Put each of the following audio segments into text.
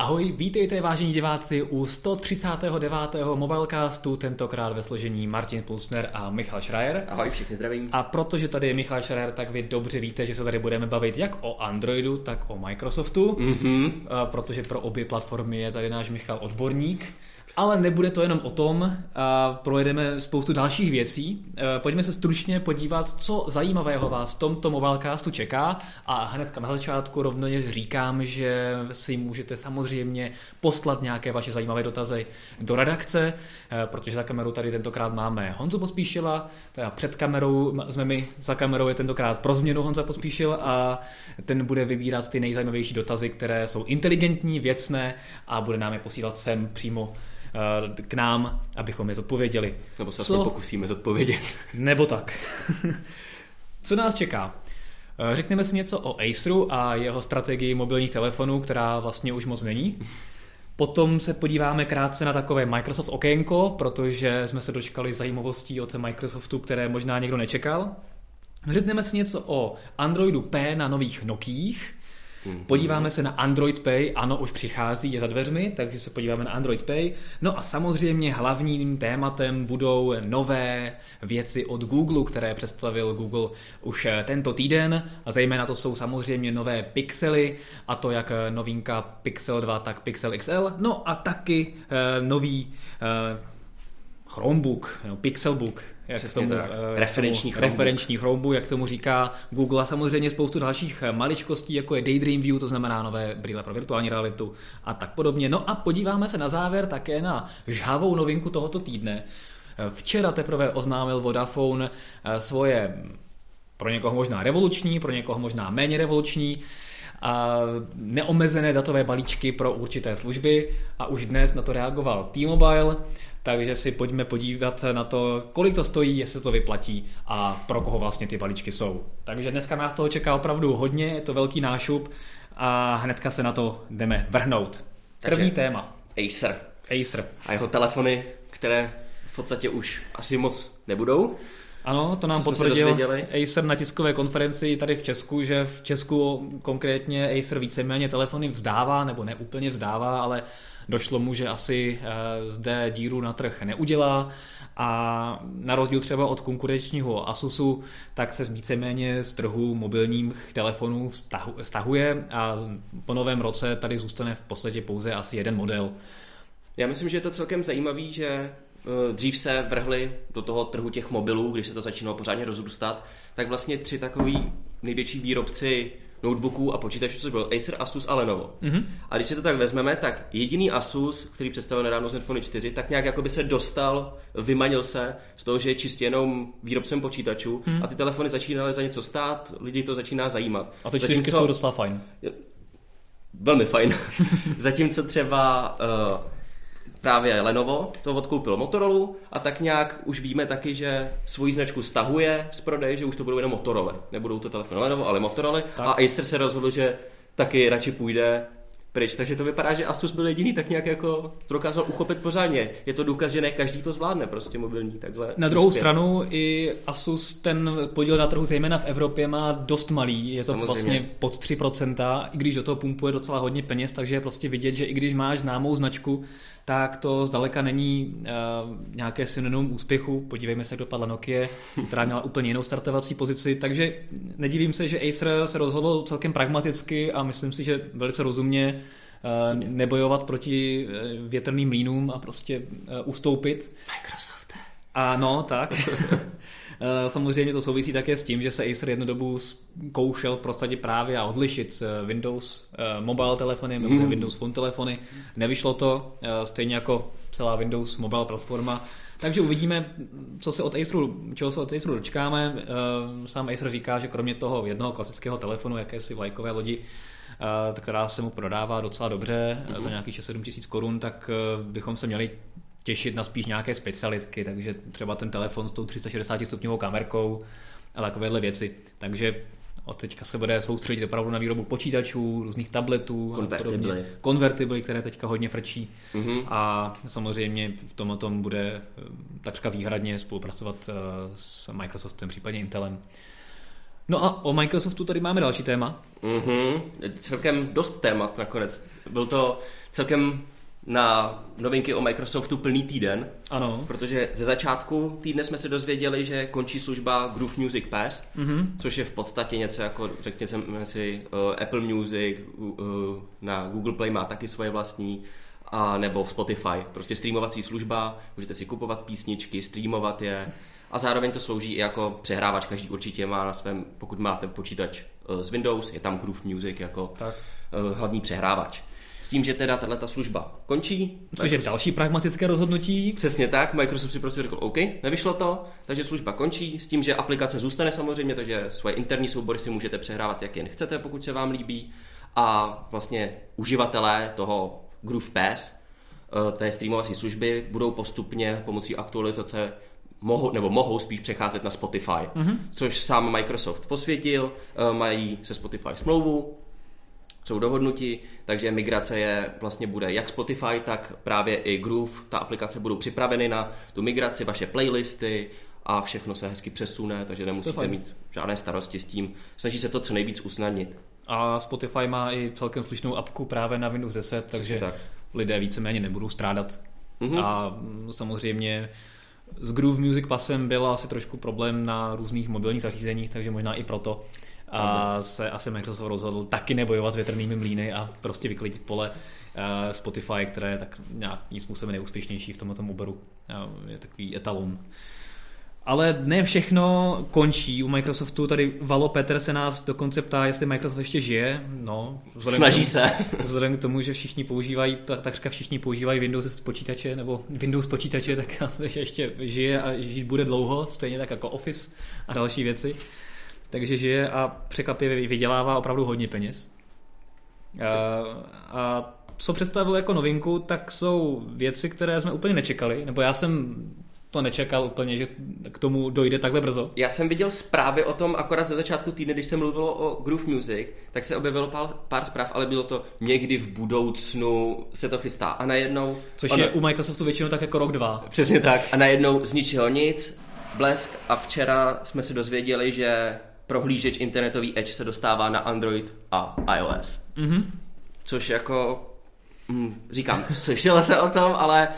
Ahoj, vítejte vážení diváci u 139. Mobilecastu, tentokrát ve složení Martin Pulsner a Michal Schreier. Ahoj, všichni zdravím. A protože tady je Michal Schreier, tak vy dobře víte, že se tady budeme bavit jak o Androidu, tak o Microsoftu, mm-hmm. protože pro obě platformy je tady náš Michal odborník. Ale nebude to jenom o tom, a projedeme spoustu dalších věcí. E, pojďme se stručně podívat, co zajímavého vás v tomto mobilecastu čeká a hnedka na začátku rovněž říkám, že si můžete samozřejmě poslat nějaké vaše zajímavé dotazy do redakce, e, protože za kamerou tady tentokrát máme Honzu Pospíšila, teda před kamerou jsme my, za kamerou je tentokrát pro změnu Honza Pospíšil a ten bude vybírat ty nejzajímavější dotazy, které jsou inteligentní, věcné a bude nám je posílat sem přímo k nám, abychom je zodpověděli. Nebo se pokusíme zodpovědět. Nebo tak. Co nás čeká? Eh, řekneme si něco o Aceru a jeho strategii mobilních telefonů, která vlastně už moc není. Potom se podíváme krátce na takové Microsoft okénko, protože jsme se dočkali zajímavostí od Microsoftu, které možná někdo nečekal. Řekneme si něco o Androidu P na nových Nokích, Mhm. Podíváme se na Android Pay, ano, už přichází, je za dveřmi, takže se podíváme na Android Pay. No a samozřejmě hlavním tématem budou nové věci od Google, které představil Google už eh, tento týden a zejména to jsou samozřejmě nové pixely a to jak eh, novinka Pixel 2, tak Pixel XL, no a taky uh, nový Chromebook, no, Pixelbook, jak Přesně tomu, tak. Uh, referenční, tomu, referenční Chromebook, jak tomu říká Google a samozřejmě spoustu dalších eh, maličkostí, jako je Daydream View, to znamená nové brýle pro virtuální realitu a tak podobně. No a podíváme se na závěr také na žhavou novinku tohoto týdne. Eh, včera teprve oznámil Vodafone svoje pro někoho možná revoluční, pro někoho možná méně revoluční neomezené datové balíčky pro určité služby a už dnes na to reagoval T-Mobile takže si pojďme podívat na to, kolik to stojí, jestli to vyplatí a pro koho vlastně ty balíčky jsou. Takže dneska nás toho čeká opravdu hodně, je to velký nášup a hnedka se na to jdeme vrhnout. První Takže téma. Acer. Acer. A jeho telefony, které v podstatě už asi moc nebudou. Ano, to nám potvrdil Acer na tiskové konferenci tady v Česku, že v Česku konkrétně Acer víceméně telefony vzdává, nebo neúplně vzdává, ale došlo mu, že asi eh, zde díru na trh neudělá a na rozdíl třeba od konkurenčního Asusu, tak se víceméně z trhu mobilních telefonů stahuje a po novém roce tady zůstane v podstatě pouze asi jeden model. Já myslím, že je to celkem zajímavý, že dřív se vrhli do toho trhu těch mobilů, když se to začínalo pořádně rozrůstat, tak vlastně tři takový největší výrobci notebooků a počítačů, což byl Acer, Asus a Lenovo. Mm-hmm. A když se to tak vezmeme, tak jediný Asus, který představil nedávno Zenfone 4, tak nějak jako by se dostal, vymanil se z toho, že je čistě jenom výrobcem počítačů mm. a ty telefony začínaly za něco stát, lidi to začíná zajímat. A ty čtyřky jsou docela fajn. Velmi fajn. Zatímco třeba uh, právě Lenovo to odkoupil Motorola a tak nějak už víme taky, že svoji značku stahuje z prodej, že už to budou jenom Motorola. Nebudou to telefony Lenovo, ale Motorola. Tak. A Acer se rozhodl, že taky radši půjde pryč. Takže to vypadá, že Asus byl jediný tak nějak jako dokázal uchopit pořádně. Je to důkaz, že ne každý to zvládne, prostě mobilní takhle. Na druhou uspět. stranu i Asus ten podíl na trhu zejména v Evropě má dost malý. Je to Samozřejmě. vlastně pod 3%, i když do toho pumpuje docela hodně peněz, takže je prostě vidět, že i když máš známou značku, tak to zdaleka není uh, nějaké synonymum úspěchu. Podívejme se, jak dopadla Nokia, která měla úplně jinou startovací pozici, takže nedivím se, že Acer se rozhodl celkem pragmaticky a myslím si, že velice rozumně uh, nebojovat proti uh, větrným mlínům a prostě uh, ustoupit. Microsoft. A no, tak. Eh, samozřejmě to souvisí také s tím, že se Acer jednu dobu zkoušel prosadit právě a odlišit eh, Windows eh, mobile telefony, mm. Windows Phone telefony. Nevyšlo to, stejně jako celá Windows mobile platforma. Takže uvidíme, co se od Aceru, čeho se od Aceru dočkáme. Sám Acer říká, že kromě toho jednoho klasického telefonu, jakési vlajkové lodi, která se mu prodává docela dobře mm-hmm. za nějakých 6-7 tisíc korun, tak bychom se měli těšit na spíš nějaké specialitky, takže třeba ten telefon s tou 360 stupňovou kamerkou a takovéhle věci. Takže od teďka se bude soustředit opravdu na výrobu počítačů, různých tabletů, konvertibly, konvertibly které teďka hodně frčí mm-hmm. a samozřejmě v tom tom bude eh, takřka výhradně spolupracovat eh, s Microsoftem, případně Intelem. No a o Microsoftu tady máme další téma. Mhm, celkem dost témat nakonec. Byl to celkem na novinky o Microsoftu plný týden. Ano. Protože ze začátku týdne jsme se dozvěděli, že končí služba Groove Music Pass, mm-hmm. což je v podstatě něco jako, řekněme si, uh, Apple Music, uh, na Google Play má taky svoje vlastní, a nebo Spotify. Prostě streamovací služba, můžete si kupovat písničky, streamovat je a zároveň to slouží i jako přehrávač. Každý určitě má na svém, pokud máte počítač uh, z Windows, je tam Groove Music jako tak. Hlavní přehrávač tím, že teda tato služba končí. Což je další pragmatické rozhodnutí. Přesně tak, Microsoft si prostě řekl, OK, nevyšlo to, takže služba končí, s tím, že aplikace zůstane samozřejmě, takže svoje interní soubory si můžete přehrávat, jak jen chcete, pokud se vám líbí. A vlastně uživatelé toho Groove Pass, eh, té streamovací služby, budou postupně pomocí aktualizace mohou, nebo mohou spíš přecházet na Spotify, mm-hmm. což sám Microsoft posvětil, eh, mají se Spotify smlouvu, jsou dohodnuti, takže migrace je vlastně bude jak Spotify, tak právě i Groove, ta aplikace budou připraveny na tu migraci, vaše playlisty a všechno se hezky přesune, takže nemusíte mít žádné starosti s tím. Snaží se to co nejvíc usnadnit. A Spotify má i celkem slušnou apku právě na Windows 10, takže tak. lidé víceméně nebudou strádat. Mm-hmm. A samozřejmě s Groove Music Passem byl asi trošku problém na různých mobilních zařízeních, takže možná i proto a se asi Microsoft rozhodl taky nebojovat s větrnými mlíny a prostě vyklidit pole uh, Spotify, které je tak nějakým způsobem neúspěšnější v tomto oboru. Uh, je takový etalon. Ale ne všechno končí u Microsoftu. Tady Valo Petr se nás dokonce ptá, jestli Microsoft ještě žije. No, Snaží tomu, se. Vzhledem k tomu, že všichni používají, tak, takřka všichni používají Windows počítače nebo Windows počítače, tak ještě žije a žít bude dlouho, stejně tak jako Office a další věci takže žije a překvapivě vydělává opravdu hodně peněz. A, a co představil jako novinku, tak jsou věci, které jsme úplně nečekali, nebo já jsem to nečekal úplně, že k tomu dojde takhle brzo. Já jsem viděl zprávy o tom akorát ze začátku týdne, když se mluvilo o Groove Music, tak se objevilo pár, pár zpráv, ale bylo to někdy v budoucnu se to chystá a najednou... Což ono, je u Microsoftu většinou tak jako rok, dva. Přesně tak a najednou z ničeho nic, blesk a včera jsme se dozvěděli, že prohlížeč internetový Edge se dostává na Android a iOS. Mm-hmm. Což jako, hm, říkám, slyšel se o tom, ale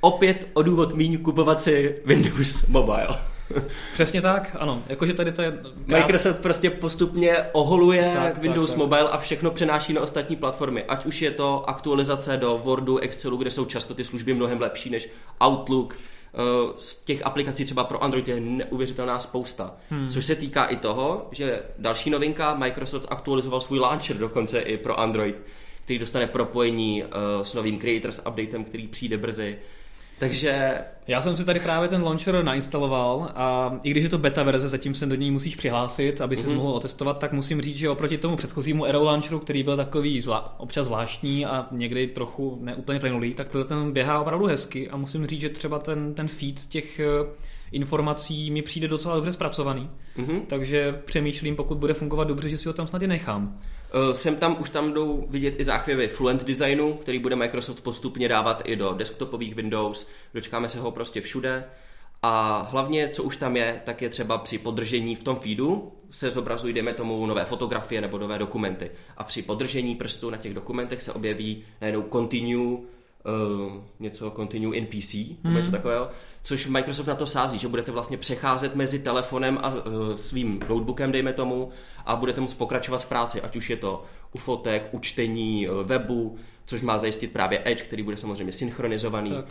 opět o důvod míň kupovat si Windows Mobile. Přesně tak, ano. Jakože tady to je... Krás... Microsoft prostě postupně oholuje tak, Windows tak, tak. Mobile a všechno přenáší na ostatní platformy. Ať už je to aktualizace do Wordu, Excelu, kde jsou často ty služby mnohem lepší než Outlook, z těch aplikací třeba pro Android je neuvěřitelná spousta. Hmm. Což se týká i toho, že další novinka, Microsoft aktualizoval svůj launcher dokonce i pro Android, který dostane propojení uh, s novým Creators updatem, který přijde brzy. Takže... Já jsem si tady právě ten launcher nainstaloval a i když je to beta verze, zatím se do ní musíš přihlásit, aby si mm-hmm. mohl otestovat, tak musím říct, že oproti tomu předchozímu Aero Launcheru, který byl takový zvla- občas zvláštní a někdy trochu neúplně plynulý, tak to ten běhá opravdu hezky a musím říct, že třeba ten, ten feed těch eh, informací mi přijde docela dobře zpracovaný. Mm-hmm. Takže přemýšlím, pokud bude fungovat dobře, že si ho tam snad i nechám. Uh, sem tam už tam jdou vidět i záchvěvy Fluent Designu, který bude Microsoft postupně dávat i do desktopových Windows. Dočkáme se ho prostě všude. A hlavně, co už tam je, tak je třeba při podržení v tom feedu se zobrazují, dejme tomu, nové fotografie nebo nové dokumenty. A při podržení prstu na těch dokumentech se objeví najednou continue uh, něco Continue in PC, hmm. něco takového, což Microsoft na to sází, že budete vlastně přecházet mezi telefonem a uh, svým notebookem, dejme tomu, a budete moct pokračovat v práci, ať už je to u fotek, u čtení, uh, webu, což má zajistit právě Edge, který bude samozřejmě synchronizovaný. Tak.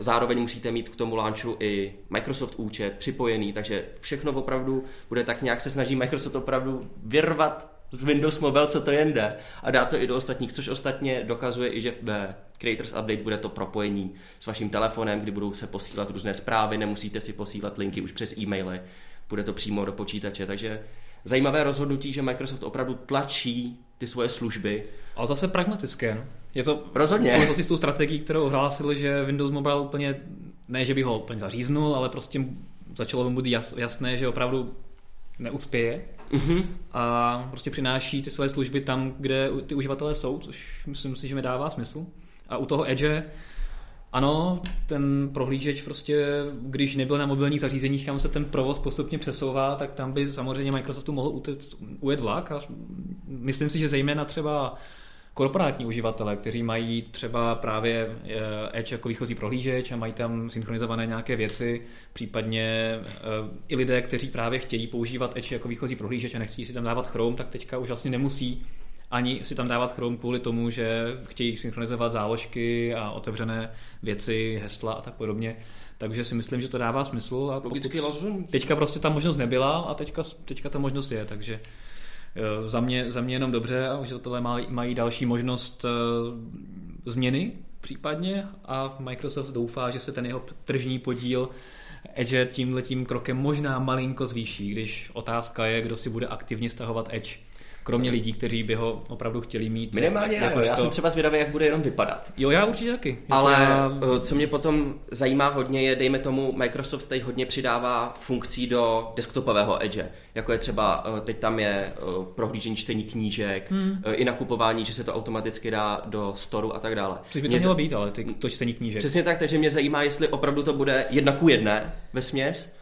Zároveň musíte mít k tomu launchu i Microsoft účet připojený, takže všechno opravdu bude tak nějak se snaží Microsoft opravdu vyrvat Windows Mobile, co to jen jde a dá to i do ostatních, což ostatně dokazuje i, že v Creators Update bude to propojení s vaším telefonem, kdy budou se posílat různé zprávy, nemusíte si posílat linky už přes e-maily, bude to přímo do počítače, takže zajímavé rozhodnutí, že Microsoft opravdu tlačí ty svoje služby. Ale zase pragmatické. No. Je to Rozhodně. v s tou strategií, kterou ohlásili, že Windows Mobile úplně, ne, že by ho úplně zaříznul, ale prostě začalo mu být jasné, že opravdu neuspěje mm-hmm. a prostě přináší ty své služby tam, kde ty uživatelé jsou, což myslím si, že mi dává smysl. A u toho Edge Ano, ten prohlížeč prostě, když nebyl na mobilních zařízeních, kam se ten provoz postupně přesouvá, tak tam by samozřejmě Microsoftu mohl utet, ujet vlak a myslím si, že zejména třeba korporátní uživatelé, kteří mají třeba právě eh, Edge jako výchozí prohlížeč a mají tam synchronizované nějaké věci, případně eh, i lidé, kteří právě chtějí používat Edge jako výchozí prohlížeč a nechtějí si tam dávat Chrome, tak teďka už vlastně nemusí ani si tam dávat Chrome kvůli tomu, že chtějí synchronizovat záložky a otevřené věci, hesla a tak podobně. Takže si myslím, že to dává smysl. A Logicky Teďka prostě ta možnost nebyla a teďka, teďka ta možnost je, takže za mě, za mě jenom dobře a uživatelé mají, mají další možnost uh, změny případně a Microsoft doufá, že se ten jeho tržní podíl Edge tímhletím krokem možná malinko zvýší, když otázka je, kdo si bude aktivně stahovat Edge kromě lidí, kteří by ho opravdu chtěli mít. Minimálně já, já jsem třeba zvědavý, jak bude jenom vypadat. Jo, já určitě taky. Jako Ale já... Eh, co mě potom zajímá hodně je, dejme tomu, Microsoft teď hodně přidává funkcí do desktopového Edge, jako je třeba, eh, teď tam je eh, prohlížení čtení knížek, hmm. i nakupování, že se to automaticky dá do storu a tak dále. Což by to mělo být, ale ty, to čtení knížek. Přesně tak, takže mě zajímá, jestli opravdu to bude jedna ku jedné ve směs,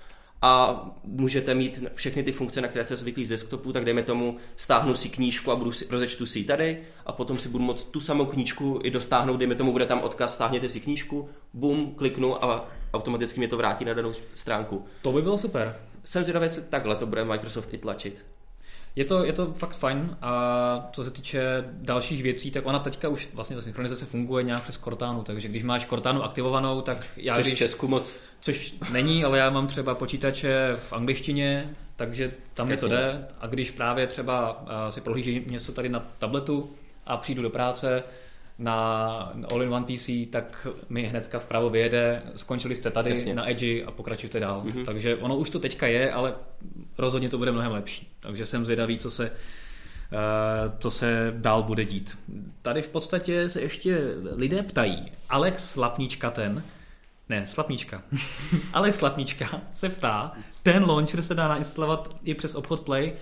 a můžete mít všechny ty funkce, na které jste zvyklí z desktopu, tak dejme tomu, stáhnu si knížku a budu si, rozečtu si ji tady a potom si budu moct tu samou knížku i dostáhnout, dejme tomu, bude tam odkaz, stáhněte si knížku, bum, kliknu a automaticky mě to vrátí na danou stránku. To by bylo super. Jsem zvědavý, jestli takhle to bude Microsoft i tlačit. Je to, je to fakt fajn a co se týče dalších věcí, tak ona teďka už vlastně ta synchronizace funguje nějak přes Cortanu, takže když máš Cortanu aktivovanou, tak já... Což když, v Česku moc... Což není, ale já mám třeba počítače v angličtině, takže tam mi to jde. A když právě třeba si prohlížím něco tady na tabletu a přijdu do práce, na All-in-One PC, tak mi hnedka vpravo vyjede, skončili jste tady Jasně. na Edge a pokračujte dál. Mm-hmm. Takže ono už to teďka je, ale rozhodně to bude mnohem lepší. Takže jsem zvědavý, co se, uh, co se dál bude dít. Tady v podstatě se ještě lidé ptají. Alex Slapnička ten, ne, Slapnička. Alex Slapnička se ptá, ten launcher se dá nainstalovat i přes obchod Play,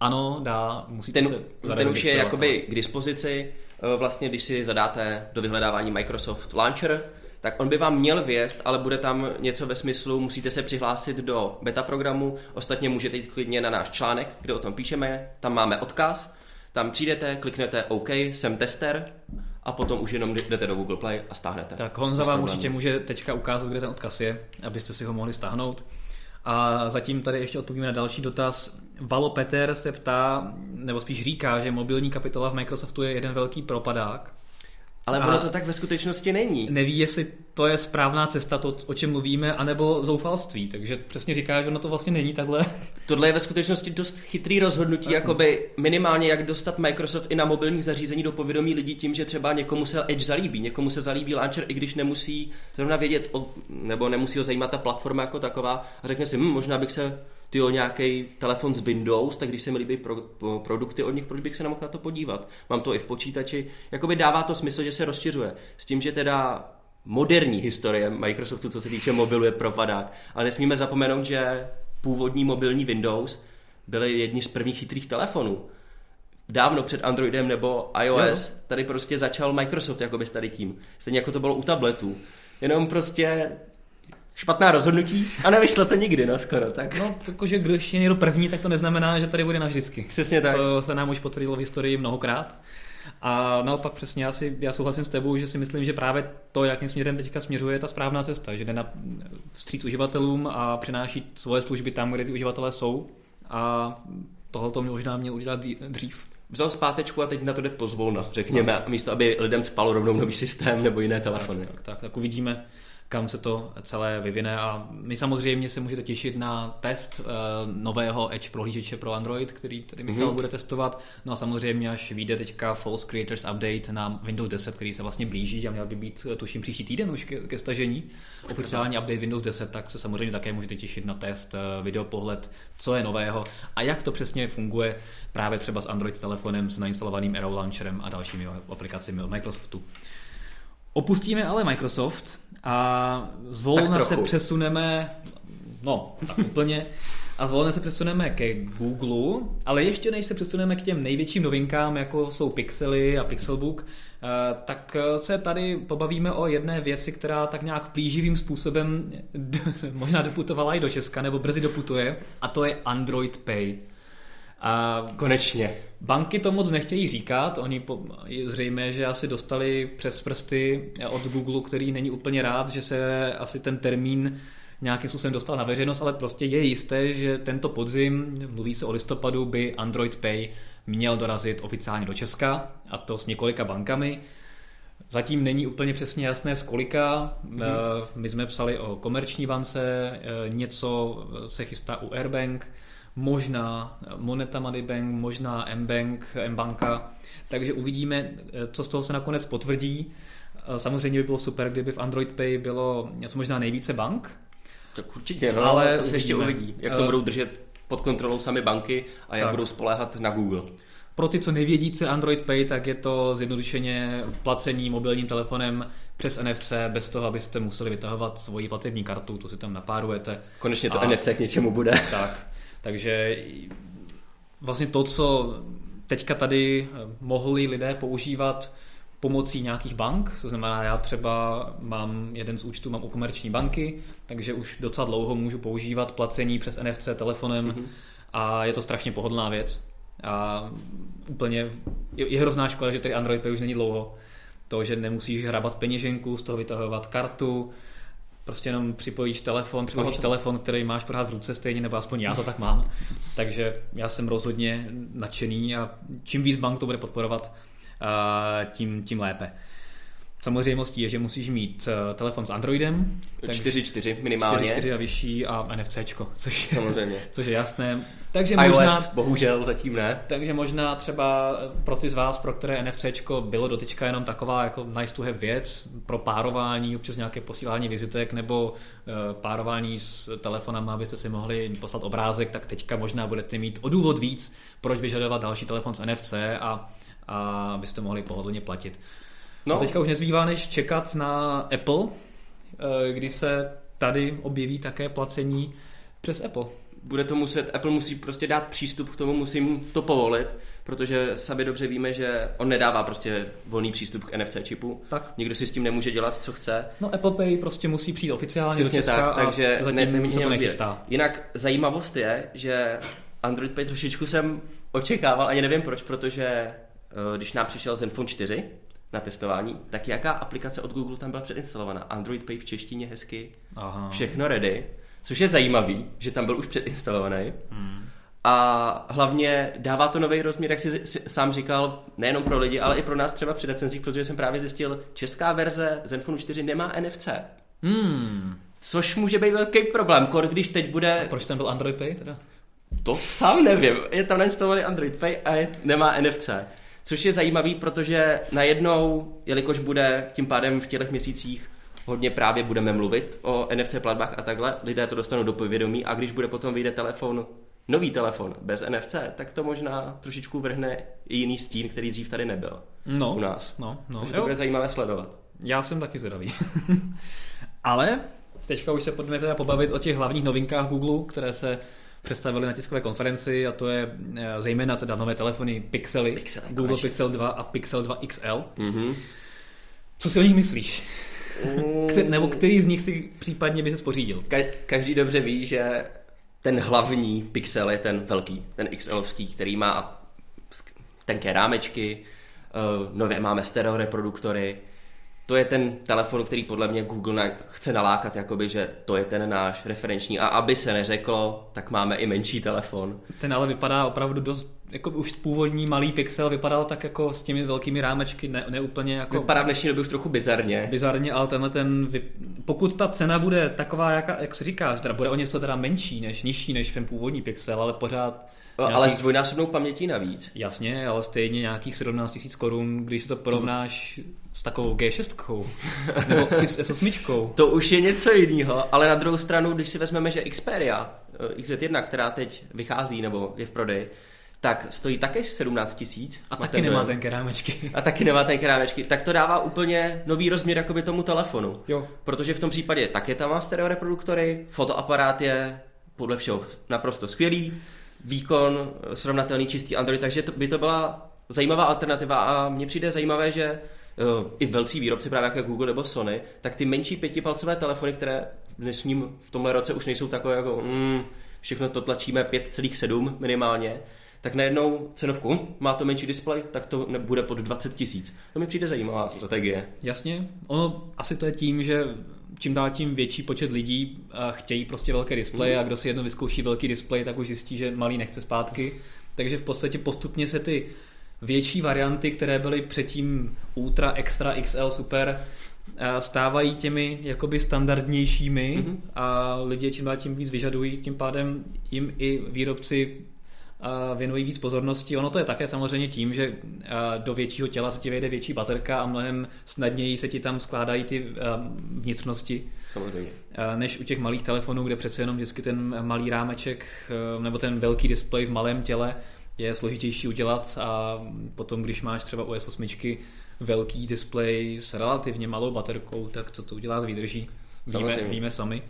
ano, dá, musíte ten, se Ten už je jakoby k dispozici, Eh, vlastně, když si zadáte do vyhledávání Microsoft Launcher, tak on by vám měl věst, ale bude tam něco ve smyslu, musíte se přihlásit do beta programu, ostatně můžete jít klidně na náš článek, kde o tom píšeme, tam máme odkaz, tam přijdete, kliknete OK, jsem tester a potom už jenom jdete do Google Play a stáhnete. Tak Honza vám určitě může teďka ukázat, kde ten odkaz je, abyste si ho mohli stáhnout. A zatím tady ještě odpovíme na další dotaz. Valo Peter se ptá, nebo spíš říká, že mobilní kapitola v Microsoftu je jeden velký propadák. Ale ono to tak ve skutečnosti není. Neví, jestli to je správná cesta, to, o čem mluvíme, anebo zoufalství. Takže přesně říká, že ono to vlastně není takhle. Tohle je ve skutečnosti dost chytrý rozhodnutí, jakoby minimálně jak dostat Microsoft i na mobilních zařízení do povědomí lidí tím, že třeba někomu se Edge zalíbí, někomu se zalíbí launcher, i když nemusí zrovna vědět, o, nebo nemusí ho zajímat ta platforma jako taková a řekne si, hm, možná bych se tyjo, nějaký telefon z Windows, tak když se mi líbí pro, produkty od nich, proč bych se nemohl na to podívat? Mám to i v počítači. Jakoby dává to smysl, že se rozšiřuje. S tím, že teda moderní historie Microsoftu, co se týče mobilu, je propadák. Ale nesmíme zapomenout, že původní mobilní Windows byly jedni z prvních chytrých telefonů. Dávno před Androidem nebo iOS jo. tady prostě začal Microsoft jakoby s tady tím. Stejně jako to bylo u tabletů. Jenom prostě špatná rozhodnutí a nevyšlo to nikdy, no skoro. Tak. No, jakože když je někdo první, tak to neznamená, že tady bude navždycky. Přesně tak. To se nám už potvrdilo v historii mnohokrát. A naopak přesně já, si, já souhlasím s tebou, že si myslím, že právě to, jakým směrem teďka směřuje, je ta správná cesta, že jde na vstříc uživatelům a přináší svoje služby tam, kde ty uživatelé jsou a tohoto možná měl udělat dřív. Vzal zpátečku a teď na to jde pozvolna, řekněme, no. místo aby lidem spal rovnou nový systém nebo jiné telefony. Tak, tak, tak, tak uvidíme kam se to celé vyvine a my samozřejmě se můžete těšit na test uh, nového Edge prohlížeče pro Android, který tady Michal mm-hmm. bude testovat. No a samozřejmě až vyjde teďka False Creators Update na Windows 10, který se vlastně blíží a měl by být eh, tuším příští týden už ke, ke stažení. Oficiální update Windows 10, tak se samozřejmě také můžete těšit na test, uh, videopohled, co je nového a jak to přesně funguje právě třeba s Android telefonem s nainstalovaným Arrow Launcherem a dalšími aplikacemi od Microsoftu. Opustíme ale Microsoft a zvolna se přesuneme, no tak úplně, A zvolně se přesuneme ke Google, ale ještě než se přesuneme k těm největším novinkám, jako jsou Pixely a Pixelbook, eh, tak se tady pobavíme o jedné věci, která tak nějak plíživým způsobem možná doputovala i do Česka, nebo brzy doputuje, a to je Android Pay. A konečně. Banky to moc nechtějí říkat, oni po, je zřejmé, že asi dostali přes prsty od Google, který není úplně rád, že se asi ten termín nějakým způsobem dostal na veřejnost, ale prostě je jisté, že tento podzim, mluví se o listopadu, by Android Pay měl dorazit oficiálně do Česka, a to s několika bankami. Zatím není úplně přesně jasné z kolika. Hmm. My jsme psali o komerční bance, eh, něco se chystá u Airbank, možná Moneta Money Bank, možná M-Bank, M-Banka, takže uvidíme, co z toho se nakonec potvrdí. Samozřejmě by bylo super, kdyby v Android Pay bylo něco možná nejvíce bank. Tak určitě, no, ale to se ještě uvidí, jak to uh, budou držet pod kontrolou sami banky a jak tak. budou spoléhat na Google. Pro ty, co nevědí, co Android Pay, tak je to zjednodušeně placení mobilním telefonem přes NFC, bez toho, abyste museli vytahovat svoji platební kartu, tu si tam napárujete. Konečně to a... NFC k něčemu bude. Tak. Takže vlastně to, co teďka tady mohli lidé používat pomocí nějakých bank, to znamená, já třeba mám jeden z účtů, mám u komerční banky, takže už docela dlouho můžu používat placení přes NFC telefonem mm-hmm. a je to strašně pohodlná věc. A úplně je, je hrozná škoda, že tady Android Pay už není dlouho. To, že nemusíš hrabat peněženku, z toho vytahovat kartu, prostě jenom připojíš telefon, připojíš telefon, který máš pořád v ruce stejně, nebo aspoň já to tak mám. Takže já jsem rozhodně nadšený a čím víc bank to bude podporovat, tím, tím lépe. Samozřejmostí je, že musíš mít eh, telefon s Androidem. 4.4 minimálně. 4.4 a vyšší a NFC, což, Samozřejmě. což je jasné. Takže iOS možná, bohužel zatím ne. Takže možná třeba pro ty z vás, pro které NFC bylo dotyčka jenom taková jako nice to have věc pro párování, občas nějaké posílání vizitek nebo uh, párování s telefonama, abyste si mohli poslat obrázek, tak teďka možná budete mít o důvod víc, proč vyžadovat další telefon s NFC a, a abyste mohli pohodlně platit. No. A teďka už nezbývá, než čekat na Apple, eh, kdy se tady objeví také placení přes Apple. Bude to muset, Apple musí prostě dát přístup k tomu, musím to povolit, protože sami dobře víme, že on nedává prostě volný přístup k NFC čipu. Tak. Nikdo si s tím nemůže dělat, co chce. No Apple Pay prostě musí přijít oficiálně Přesně do Česka tak, takže zatím ne, ne, se to nechystá. Jinak zajímavost je, že Android Pay trošičku jsem očekával, ani nevím proč, protože eh, když nám přišel Zenfone 4, na testování, tak jaká aplikace od Google tam byla předinstalovaná? Android Pay v češtině hezky, Aha. všechno ready, což je zajímavý, že tam byl už předinstalovaný. Hmm. A hlavně dává to nový rozměr, jak jsi sám říkal, nejenom pro lidi, ale i pro nás třeba při recenzích, protože jsem právě zjistil, česká verze Zenfone 4 nemá NFC. Hmm. Což může být velký problém, kor když teď bude... A proč tam byl Android Pay teda? To sám nevím. Je tam nainstalovaný Android Pay a je, nemá NFC. Což je zajímavý, protože najednou, jelikož bude tím pádem v těch měsících hodně právě budeme mluvit o NFC platbách a takhle, lidé to dostanou do povědomí a když bude potom vyjde telefon, nový telefon bez NFC, tak to možná trošičku vrhne i jiný stín, který dřív tady nebyl no, u nás. No, no, Takže jo. to bude zajímavé sledovat. Já jsem taky zvědavý. Ale teďka už se pojďme pobavit o těch hlavních novinkách Google, které se představili na tiskové konferenci a to je eh, zejména teda nové telefony Pixely, Pixel, Google konečně. Pixel 2 a Pixel 2 XL. Mm-hmm. Co si o nich myslíš? Mm. Kter, nebo který z nich si případně by se spořídil? Ka- každý dobře ví, že ten hlavní Pixel je ten velký, ten XLovský, který má tenké rámečky, uh, nově máme stereo reproduktory, to je ten telefon, který podle mě Google na, chce nalákat, jakoby, že to je ten náš referenční. A aby se neřeklo, tak máme i menší telefon. Ten ale vypadá opravdu dost, jako už původní malý Pixel vypadal tak jako s těmi velkými rámečky, ne, ne úplně jako... Vypadá v dnešní době už trochu bizarně. Bizarně, ale tenhle ten, pokud ta cena bude taková, jak, jak se říká, že teda bude o něco teda menší, než nižší než ten původní Pixel, ale pořád nějaký... Ale s dvojnásobnou pamětí navíc. Jasně, ale stejně nějakých 17 000 korun, když si to porovnáš s takovou G6 nebo i s S8. To už je něco jiného, ale na druhou stranu, když si vezmeme, že Xperia eh, XZ1, která teď vychází nebo je v prodeji, tak stojí také 17 tisíc. A taky nemá ten kerámečky. A taky nemá ten kerámečky. Tak to dává úplně nový rozměr jakoby tomu telefonu. Jo. Protože v tom případě také tam má stereo reproduktory, fotoaparát je podle všeho naprosto skvělý, výkon srovnatelný čistý Android, takže to, by to byla zajímavá alternativa a mně přijde zajímavé, že i velcí výrobci, právě jako Google nebo Sony, tak ty menší pětipalcové telefony, které v dnešním, v tomhle roce už nejsou takové jako mm, všechno to tlačíme 5,7 minimálně, tak najednou cenovku, má to menší displej, tak to nebude pod 20 tisíc. To mi přijde zajímavá strategie. Jasně, ono asi to je tím, že čím dál tím větší počet lidí chtějí prostě velké displeje mm. a kdo si jedno vyzkouší velký displej, tak už zjistí, že malý nechce zpátky. Takže v podstatě postupně se ty větší varianty, které byly předtím Ultra, Extra, XL, Super, stávají těmi jakoby standardnějšími mm-hmm. a lidi čím dál tím víc vyžadují, tím pádem jim i výrobci věnují víc pozornosti. Ono to je také samozřejmě tím, že do většího těla se ti vejde větší baterka a mnohem snadněji se ti tam skládají ty vnitřnosti. Samozřejmě. Než u těch malých telefonů, kde přece jenom vždycky ten malý rámeček nebo ten velký displej v malém těle je složitější udělat a potom, když máš třeba u S8 velký displej s relativně malou baterkou, tak co to udělá s výdrží, víme, víme sami.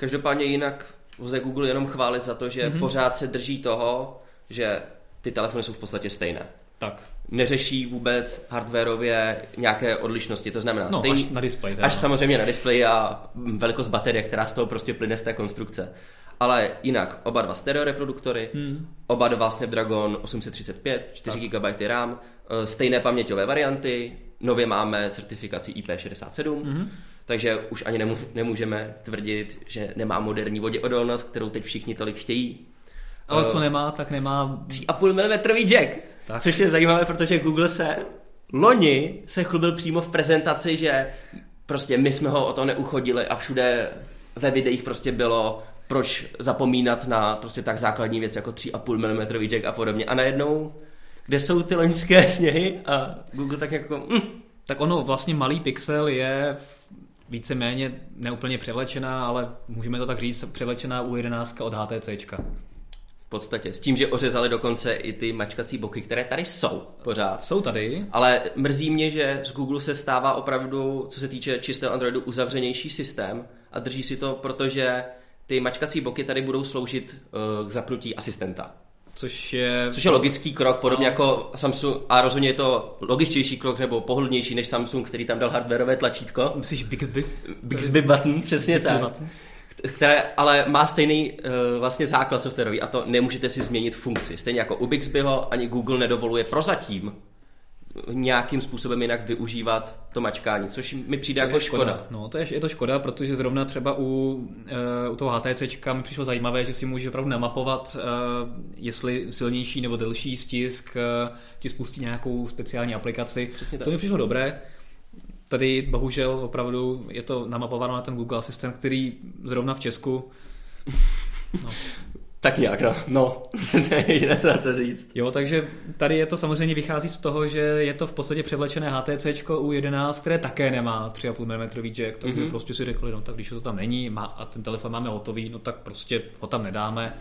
Každopádně jinak lze Google jenom chválit za to, že mm-hmm. pořád se drží toho, že ty telefony jsou v podstatě stejné. Tak. Neřeší vůbec hardwareově nějaké odlišnosti, to znamená no, stejný, až na displeji. Až samozřejmě na displeji a velikost baterie, která z toho prostě plyne z té konstrukce. Ale jinak oba dva stereo reproduktory, hmm. oba dva Snapdragon 835, 4 tak. GB RAM, eh, stejné paměťové varianty, nově máme certifikaci IP67, hmm. takže už ani nemůžeme tvrdit, že nemá moderní voděodolnost, kterou teď všichni tolik chtějí. Ale co nemá, tak nemá... 3,5 mm jack. Tak. Což je zajímavé, protože Google se loni se chlubil přímo v prezentaci, že prostě my jsme ho o to neuchodili a všude ve videích prostě bylo proč zapomínat na prostě tak základní věc jako 3,5 mm jack a podobně. A najednou, kde jsou ty loňské sněhy a Google tak jako... Mm. Tak ono vlastně malý pixel je víceméně neúplně převlečená, ale můžeme to tak říct, převlečená u 11 od HTC. V podstatě. S tím, že ořezali dokonce i ty mačkací boky, které tady jsou pořád. Jsou tady. Ale mrzí mě, že z Google se stává opravdu, co se týče čistého Androidu, uzavřenější systém a drží si to, protože ty mačkací boky tady budou sloužit uh, k zapnutí asistenta. Což je... Což je logický krok, podobně no. jako Samsung, a rozhodně je to logičtější krok nebo pohodlnější než Samsung, který tam dal hardwareové tlačítko. Myslíš Bixby? Bixby button, přesně Bixby tak. Button které ale má stejný uh, vlastně základ softwarový a to nemůžete si změnit funkci. Stejně jako u Bixbyho ani Google nedovoluje prozatím nějakým způsobem jinak využívat to mačkání, což mi přijde Co jako škoda. škoda. No, to je, je to škoda, protože zrovna třeba u, uh, u toho HTC mi přišlo zajímavé, že si může opravdu namapovat, uh, jestli silnější nebo delší stisk uh, ti spustí nějakou speciální aplikaci. Přesně tak. To mi přišlo dobré. Tady bohužel opravdu je to namapováno na ten Google Assistant, který zrovna v Česku no. Tak nějak, no. no. Nejde to to říct. Jo, takže tady je to samozřejmě vychází z toho, že je to v podstatě převlečené HTC U11, které také nemá 3,5 mm jack, takže mm-hmm. prostě si řekli, no tak když to tam není má, a ten telefon máme hotový, no tak prostě ho tam nedáme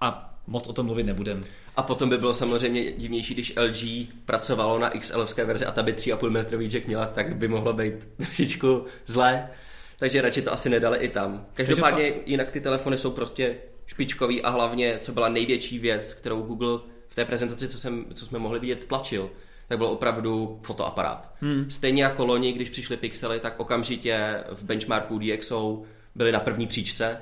a moc o tom mluvit nebudem. A potom by bylo samozřejmě divnější, když LG pracovalo na XLovské verzi a ta by 3,5 mm jack měla, tak by mohlo být trošičku zlé. Takže radši to asi nedali i tam. Každopádně jinak ty telefony jsou prostě špičkový a hlavně, co byla největší věc, kterou Google v té prezentaci, co, jsem, co jsme mohli vidět, tlačil, tak byl opravdu fotoaparát. Hmm. Stejně jako loni, když přišly pixely, tak okamžitě v benchmarku DxO byly na první příčce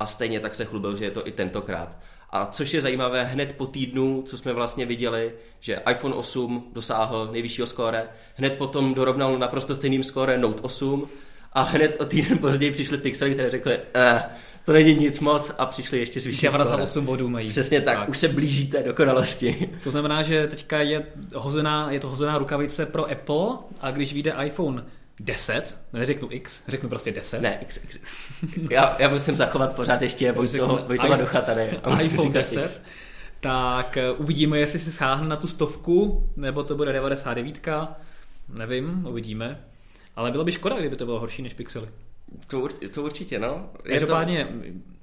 a stejně tak se chlubil, že je to i tentokrát. A což je zajímavé, hned po týdnu, co jsme vlastně viděli, že iPhone 8 dosáhl nejvyššího skóre, hned potom dorovnal naprosto stejným skóre Note 8 a hned o týden později přišly pixely, které řekly, eh, to není nic moc a přišli ještě s vyšší za 8 bodů mají. Přesně tak, tak, už se blížíte dokonalosti. To znamená, že teďka je, hozená, je to hozená rukavice pro Apple a když vyjde iPhone 10, neřeknu X, řeknu prostě 10. Ne, X, X. Já, já musím zachovat pořád ještě Vojtova ducha tady. iPhone 10. X. Tak uh, uvidíme, jestli si sáhne na tu stovku, nebo to bude 99. Nevím, uvidíme. Ale bylo by škoda, kdyby to bylo horší než Pixely. To, to určitě, no. Každopádně,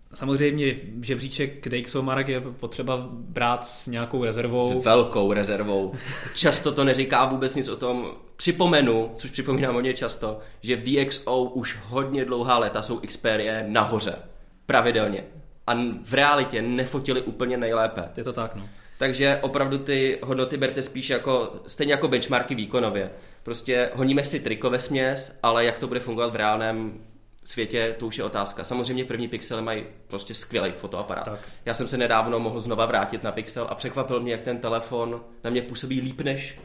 to... samozřejmě žebříček Mark je potřeba brát s nějakou rezervou. S velkou rezervou. Často to neříká vůbec nic o tom. Připomenu, což připomínám hodně často, že v DxO už hodně dlouhá léta jsou Xperie nahoře. Pravidelně. a v realitě nefotili úplně nejlépe. Je to tak, no. Takže opravdu ty hodnoty berte spíš jako, stejně jako benchmarky výkonově. Prostě honíme si triko ve směs, ale jak to bude fungovat v reálném světě, to už je otázka. Samozřejmě první pixely mají prostě skvělý fotoaparát. Tak. Já jsem se nedávno mohl znova vrátit na Pixel a překvapil mě, jak ten telefon na mě působí líp, než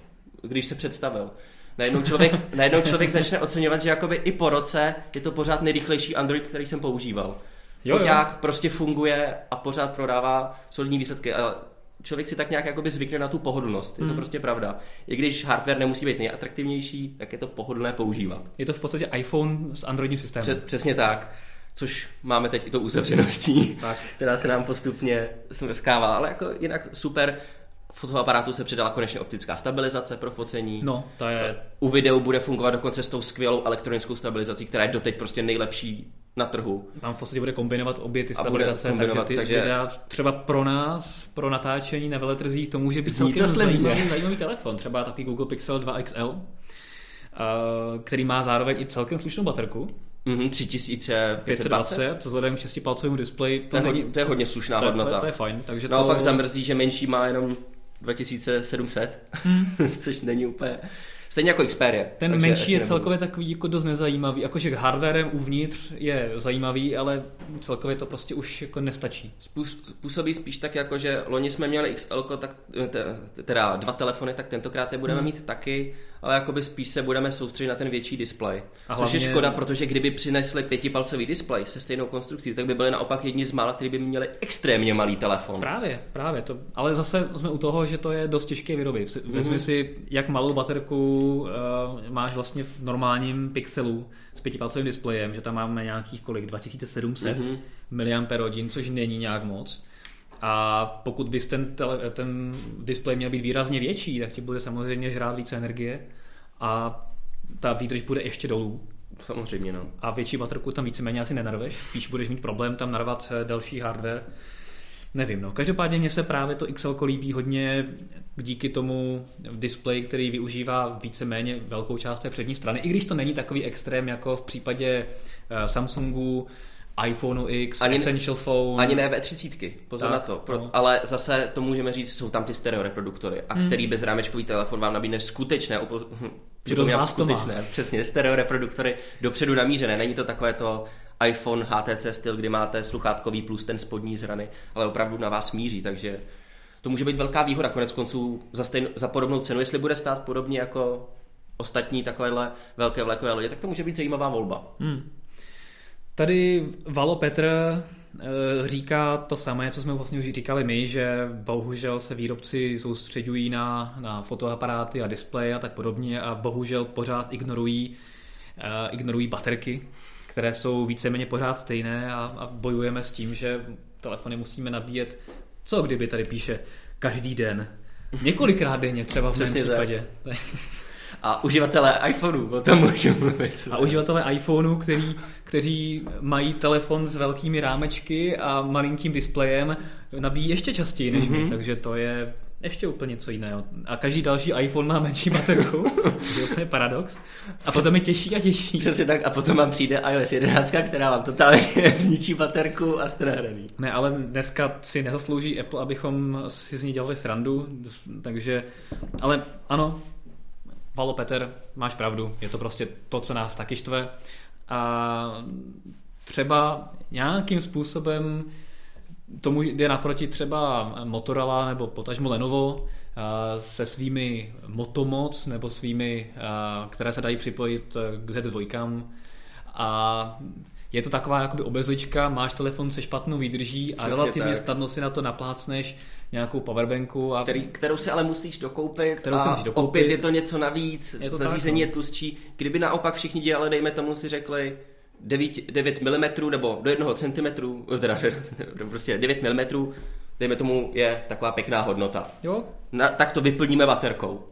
když se představil. Najednou člověk, najednou člověk začne oceňovat, že jakoby i po roce je to pořád nejrychlejší Android, který jsem používal. Jo, Foťák jo. prostě funguje a pořád prodává solidní výsledky. A člověk si tak nějak jakoby zvykne na tu pohodlnost. Je to hmm. prostě pravda. I když hardware nemusí být nejatraktivnější, tak je to pohodlné používat. Je to v podstatě iPhone s Androidním systémem. Přes, přesně tak. Což máme teď i to uzavřeností, tak. která se nám postupně smrskává. Ale jako jinak super fotoaparátu se přidala konečně optická stabilizace pro focení. No, to je... U videu bude fungovat dokonce s tou skvělou elektronickou stabilizací, která je doteď prostě nejlepší na trhu. Tam v podstatě bude kombinovat obě ty stabilizace, takže ty takže... videa třeba pro nás, pro natáčení na veletrzích, to může být celkem zajímavý, zajímavý telefon. Třeba takový Google Pixel 2 XL, který má zároveň i celkem slušnou baterku. Mm-hmm, 3520, co vzhledem k 6-palcovému displeji. To, to, je hodně, to je hodně slušná to, hodnota. To, to je fajn. Takže no, to... pak zamrzí, že menší má jenom 2700, hmm. což není úplně... Stejně jako Xperia. Ten menší je celkově takový jako dost nezajímavý, jakože hardwarem uvnitř je zajímavý, ale celkově to prostě už jako nestačí. Působí spíš tak jako, že loni jsme měli XL, tak, teda dva telefony, tak tentokrát je budeme hmm. mít taky ale jakoby spíš se budeme soustředit na ten větší displej. A hlavně... Což je škoda, protože kdyby přinesli pětipalcový displej se stejnou konstrukcí, tak by byli naopak jedni z mála, kteří by měli extrémně malý telefon. Právě, právě. To, ale zase jsme u toho, že to je dost těžké vyrobit. Mm-hmm. Vezmi si, jak malou baterku uh, máš vlastně v normálním pixelu s pětipalcovým displejem, že tam máme nějakých kolik, 2700 mm-hmm. mAh, což není nějak moc. A pokud bys ten, tele, ten displej měl být výrazně větší, tak ti bude samozřejmě žrát více energie a ta výdrž bude ještě dolů. Samozřejmě, no. A větší baterku tam víceméně asi nenarveš, spíš budeš mít problém tam narvat eh, další hardware. Nevím, no. Každopádně mně se právě to XL líbí hodně díky tomu display, který využívá víceméně velkou část té přední strany, i když to není takový extrém jako v případě eh, Samsungu, iPhoneu X, ani, Essential Phone. Ani ne V30, pozor tak, na to. Pro, no. Ale zase to můžeme říct, jsou tam ty stereo reproduktory, a hmm. který bezrámečkový telefon vám nabídne skutečné, upo- Připomínám skutečné, přesně, stereo reproduktory dopředu namířené. Není to takové to iPhone HTC styl, kdy máte sluchátkový plus ten spodní zrany, ale opravdu na vás míří, takže to může být velká výhoda konec konců za, stejn, za podobnou cenu. Jestli bude stát podobně jako ostatní takovéhle velké vlekové lodě, tak to může být zajímavá volba. Hmm. Tady Valo Petr eh, říká to samé, co jsme vlastně už říkali my, že bohužel se výrobci soustředují na, na fotoaparáty a displeje a tak podobně a bohužel pořád ignorují, uh, ignorují baterky, které jsou víceméně pořád stejné a, a bojujeme s tím, že telefony musíme nabíjet, co kdyby tady píše, každý den. Několikrát denně třeba v mém případě. Tak. A uživatelé iPhoneu, o tom můžu mluvit. A uživatelé iPhoneu, který, kteří mají telefon s velkými rámečky a malinkým displejem, nabíjí ještě častěji než mm-hmm. my, mhm. takže to je ještě úplně něco jiného. A každý další iPhone má menší baterku, to je úplně paradox. A potom je těžší a těžší. Přesně tak, a potom vám přijde iOS 11, která vám totálně zničí baterku a jste nahraný. Ne, ale dneska si nezaslouží Apple, abychom si z ní dělali srandu, takže, ale ano, Valo Peter, máš pravdu, je to prostě to, co nás taky štve. A třeba nějakým způsobem tomu jde naproti třeba Motorola nebo potažmo Lenovo se svými Motomoc nebo svými, které se dají připojit k Z2 a je to taková jakoby obezlička, máš telefon se špatnou výdrží a Přesně relativně tak. snadno si na to naplácneš nějakou powerbanku. A... Který, kterou si ale musíš dokoupit kterou a si musíš dokoupit. opět je to něco navíc, je to zařízení tak, no. je tlustší. Kdyby naopak všichni dělali, dejme tomu si řekli, 9, 9 mm nebo do 1 cm, teda prostě 9 mm, dejme tomu, je taková pěkná hodnota. Jo. Na, tak to vyplníme baterkou.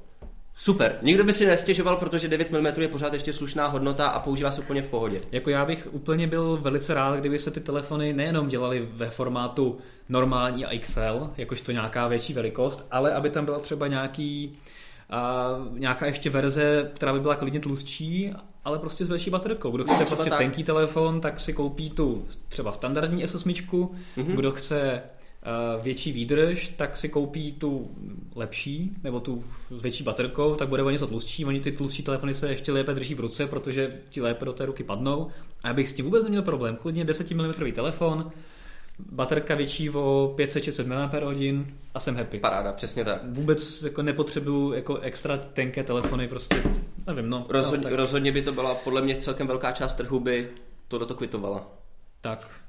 Super. Nikdo by si nestěžoval, protože 9 mm je pořád ještě slušná hodnota a používá se úplně v pohodě. Jako já bych úplně byl velice rád, kdyby se ty telefony nejenom dělaly ve formátu normální a XL, jakožto nějaká větší velikost, ale aby tam byla třeba nějaký a nějaká ještě verze, která by byla klidně tlustší ale prostě s větší baterkou. Kdo chce prostě tak. tenký telefon, tak si koupí tu třeba standardní S8, Mhm. kdo chce větší výdrž, tak si koupí tu lepší, nebo tu s větší baterkou, tak bude o něco tlustší. Oni ty tlustší telefony se ještě lépe drží v ruce, protože ti lépe do té ruky padnou. A já bych s tím vůbec neměl problém. Klidně 10 mm telefon, baterka větší o 500-600 mAh a jsem happy. Paráda, přesně tak. Vůbec jako nepotřebuju jako extra tenké telefony, prostě nevím, no. Rozhodně, no, tak, rozhodně by to byla podle mě celkem velká část trhu by tohle to kvitovala. tak.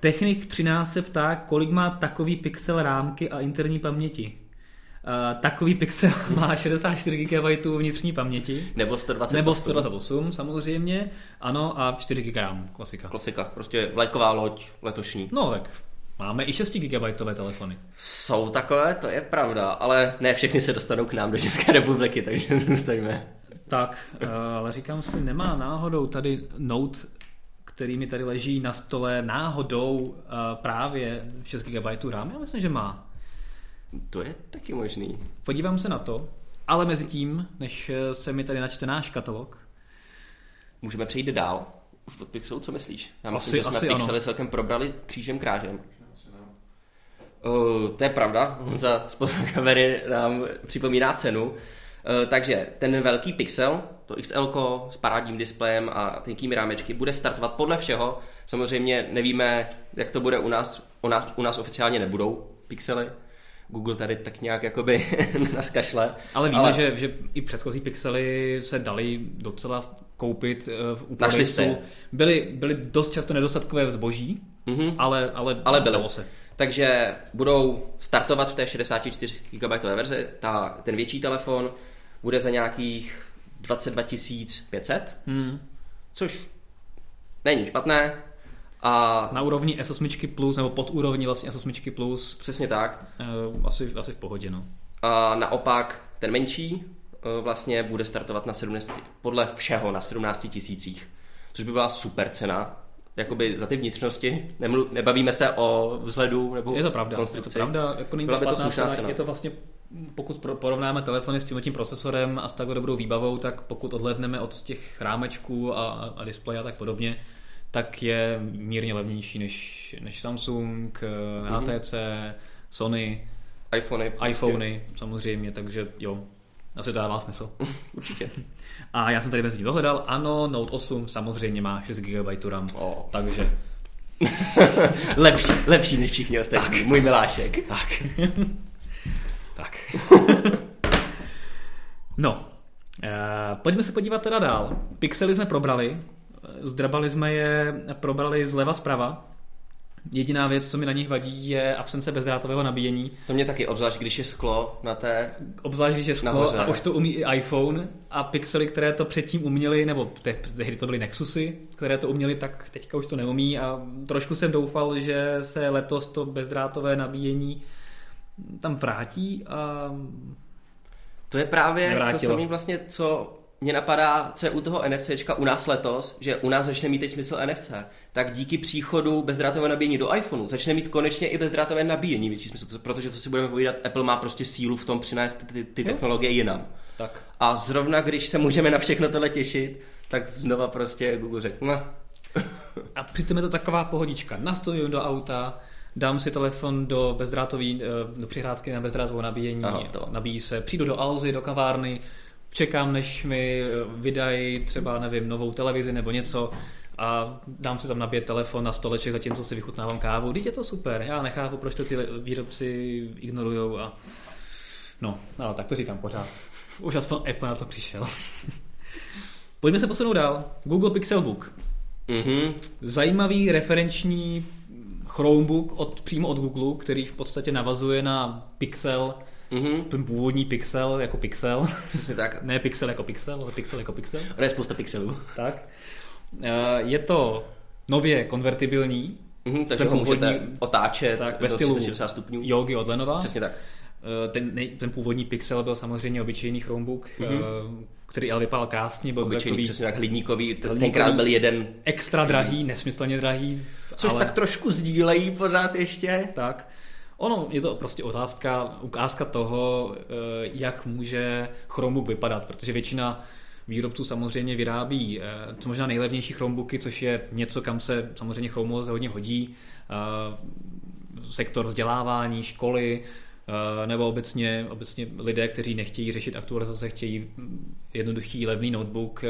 Technik 13 se ptá, kolik má takový pixel rámky a interní paměti. Uh, takový pixel má 64 GB vnitřní paměti, Nebo 120 nebo 128 samozřejmě, ano, a 4 GB RAM, klasika. Klasika, prostě vlajková loď letošní. No tak máme i 6 GB telefony. Jsou takové, to je pravda, ale ne všechny se dostanou k nám do České republiky, takže zůstaňme. Tak, eh, ale říkám si, nemá náhodou tady Note, který mi tady leží na stole, náhodou eh, právě 6 GB RAM? Já myslím, že má. To je taky možný. Podívám se na to, ale mezi tím, než eh, se mi tady načte náš katalog, Můžeme přejít dál. Už od Pixelu, co myslíš? Já myslím, Asi- že jsme asi Pixely ano. celkem probrali křížem krážem. Uh, to je pravda, za spod kamery nám připomíná cenu. Uh, takže ten velký Pixel, to XL s parádním displejem a tenkými rámečky, bude startovat podle všeho. Samozřejmě nevíme, jak to bude u nás. U nás, u nás oficiálně nebudou Pixely. Google tady tak nějak jakoby nás kašle. ale víme, ale... Že, že i předchozí pixely se dali docela koupit eh, v je. Byly, byly dost často nedostatkové v zboží, Mhm. ale, ale, Ale byly. dalo se. Takže budou startovat v té 64 GB verzi. Ta, ten větší telefon bude za nějakých 22 500, Hmm. což není špatné. A Na úrovni S8 Plus, nebo pod úrovni vlastně S8 Plus, přesně tak. eh, asi, asi v pohodě, no. A naopak ten menší eh, vlastně bude startovat na 17, podle všeho na 17 tisících, což by byla super cena. Jakoby za ty vnitřnosti, Nemlu, nebavíme se o vzhledu nebo Je to pravda, je to konstrukci. pravda, jako není to Byla by to slušná cena, cena. je to vlastně, pokud porovnáme telefony s tím tím procesorem a s takhle dobrou výbavou, tak pokud odhledneme od těch rámečků a, a, displeje a tak podobně, tak je mírně levnější než, než Samsung, Mhm. mm-hmm. HTC, Sony, iPhony. prostě. iPhony samozřejmě, takže jo, asi to dává smysl. Určitě. A já jsem tady mezi tím dohledal, ano, Note 8 samozřejmě má 6 GB RAM, O. takže Lepší, lepší než všichni ostatní. Tak. Můj milášek. Tak. tak. no. E, pojďme se podívat teda dál. Pixely jsme probrali. Zdrabali jsme je, probrali zleva zprava. Jediná věc, co mi na nich vadí, je absence bezdrátového nabíjení. To mě taky, obzvlášť když je sklo na té... Obzvlášť, když je sklo Nahoře. a už to umí i iPhone a Pixely, které to předtím uměli, nebo te- tehdy to byly Nexusy, které to uměli, tak teďka už to neumí a trošku jsem doufal, že se letos to bezdrátové nabíjení tam vrátí a To je právě to Nevrátilo. samé vlastně, co mě napadá, co je u toho NFCčka u nás letos, že u nás začne mít teď smysl NFC, tak díky příchodu bezdrátového nabíjení do iPhoneu začne mít konečně i bezdrátové nabíjení větší smysl, To- protože co si budeme povídat, Apple má prostě sílu v tom přinést ty, ty technologie jinam. tak. A zrovna když se můžeme na všechno tohle těšit, tak znova prostě Google řekne, no, A přitom je to taková pohodička. Nastavím do auta, dám si telefon do bezdrátový, eh, do přihrádky na bezdrátovou nabíjení, Aha, to. nabíjí se, přijdu do Alzy, do kavárny, čekám, než mi eh, vydají třeba, nevím, novou televizi nebo něco a dám si tam nabít telefon na stoleček, zatímco si vychutnávám kávu. Teď je to super, já nechápu, proč to ty výrobci ignorujou a no, ale tak to říkám pořád. Už aspoň Apple na to přišel. Pojďme se posunout dál. Google Pixelbook. mhm, Zajímavý referenční Chromebook od, přímo od Google, který v podstatě navazuje na Pixel, mhm, ten původní Pixel jako Pixel. přesně tak. Ne Pixel jako Pixel, ale Pixel jako Pixel. Ono je spousta pixelů. Tak. Eh, Je to nově konvertibilní, Mhm, takže Ten ho můžete původní- otáčet tak ve stylu 360 stupňů. Yogi od Lenova. Přesně tak. Eh, Ten, nej- ten původní Pixel byl samozřejmě obyčejný Chromebook, Mhm. eh, který ale vypadal krásně, byl Obyčejný, takový přesně tak, hliníkový. T- Hliníkový. Tenkrát byl jeden, extra drahý, nesmyslně drahý. Což ale... tak trošku sdílejí pořád ještě. Tak. Ono je to prostě otázka, ukázka toho, eh, jak může Chromebook vypadat, protože většina výrobců samozřejmě vyrábí co možná nejlevnější Chromebooky, což je něco, kam se samozřejmě Chrome hodně hodí. Sektor vzdělávání, školy, nebo obecně, obecně lidé, kteří nechtějí řešit aktualizace, chtějí jednoduchý levný notebook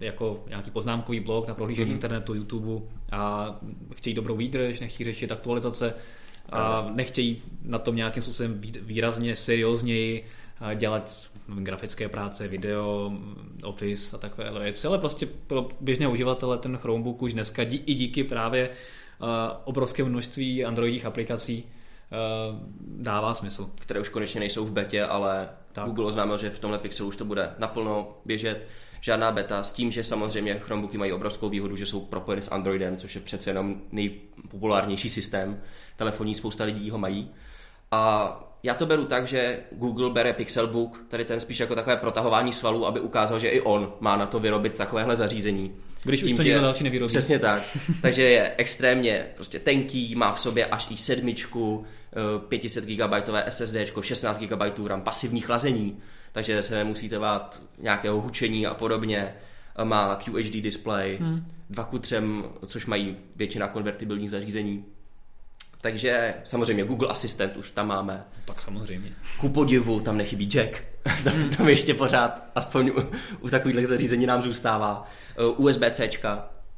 jako nějaký poznámkový blok na prohlížení mm-hmm. internetu, YouTube a chtějí dobrou výdrž, nechtějí řešit aktualizace a nechtějí na tom nějakým způsobem výrazně seriózněji dělat grafické práce, video, Office a takové věci, ale prostě pro běžné uživatele ten Chromebook už dneska i díky právě obrovskému množství androidních aplikací dává smysl. Které už konečně nejsou v betě, ale tak. Google oznámil, že v tomhle Pixelu už to bude naplno běžet. Žádná beta s tím, že samozřejmě Chromebooky mají obrovskou výhodu, že jsou propojeny s Androidem, což je přece jenom nejpopulárnější systém telefonní, spousta lidí ho mají. A já to beru tak, že Google bere Pixelbook, tady ten spíš jako takové protahování svalů, aby ukázal, že i on má na to vyrobit takovéhle zařízení. Když Tím, už to někdo další nevyrobí. Přesně tak. Takže je extrémně prostě tenký, má v sobě až i sedmičku, 500 GB SSD, 16 GB RAM, pasivní chlazení, takže se nemusíte bát nějakého hučení a podobně. Má QHD display, hmm. 2 k 3, což mají většina konvertibilních zařízení. Takže samozřejmě Google Assistant už tam máme. Tak samozřejmě. Ku podivu tam nechybí jack. tam, hmm. tam ještě pořád, aspoň u, u takových zařízení nám zůstává. Uh, USB-C.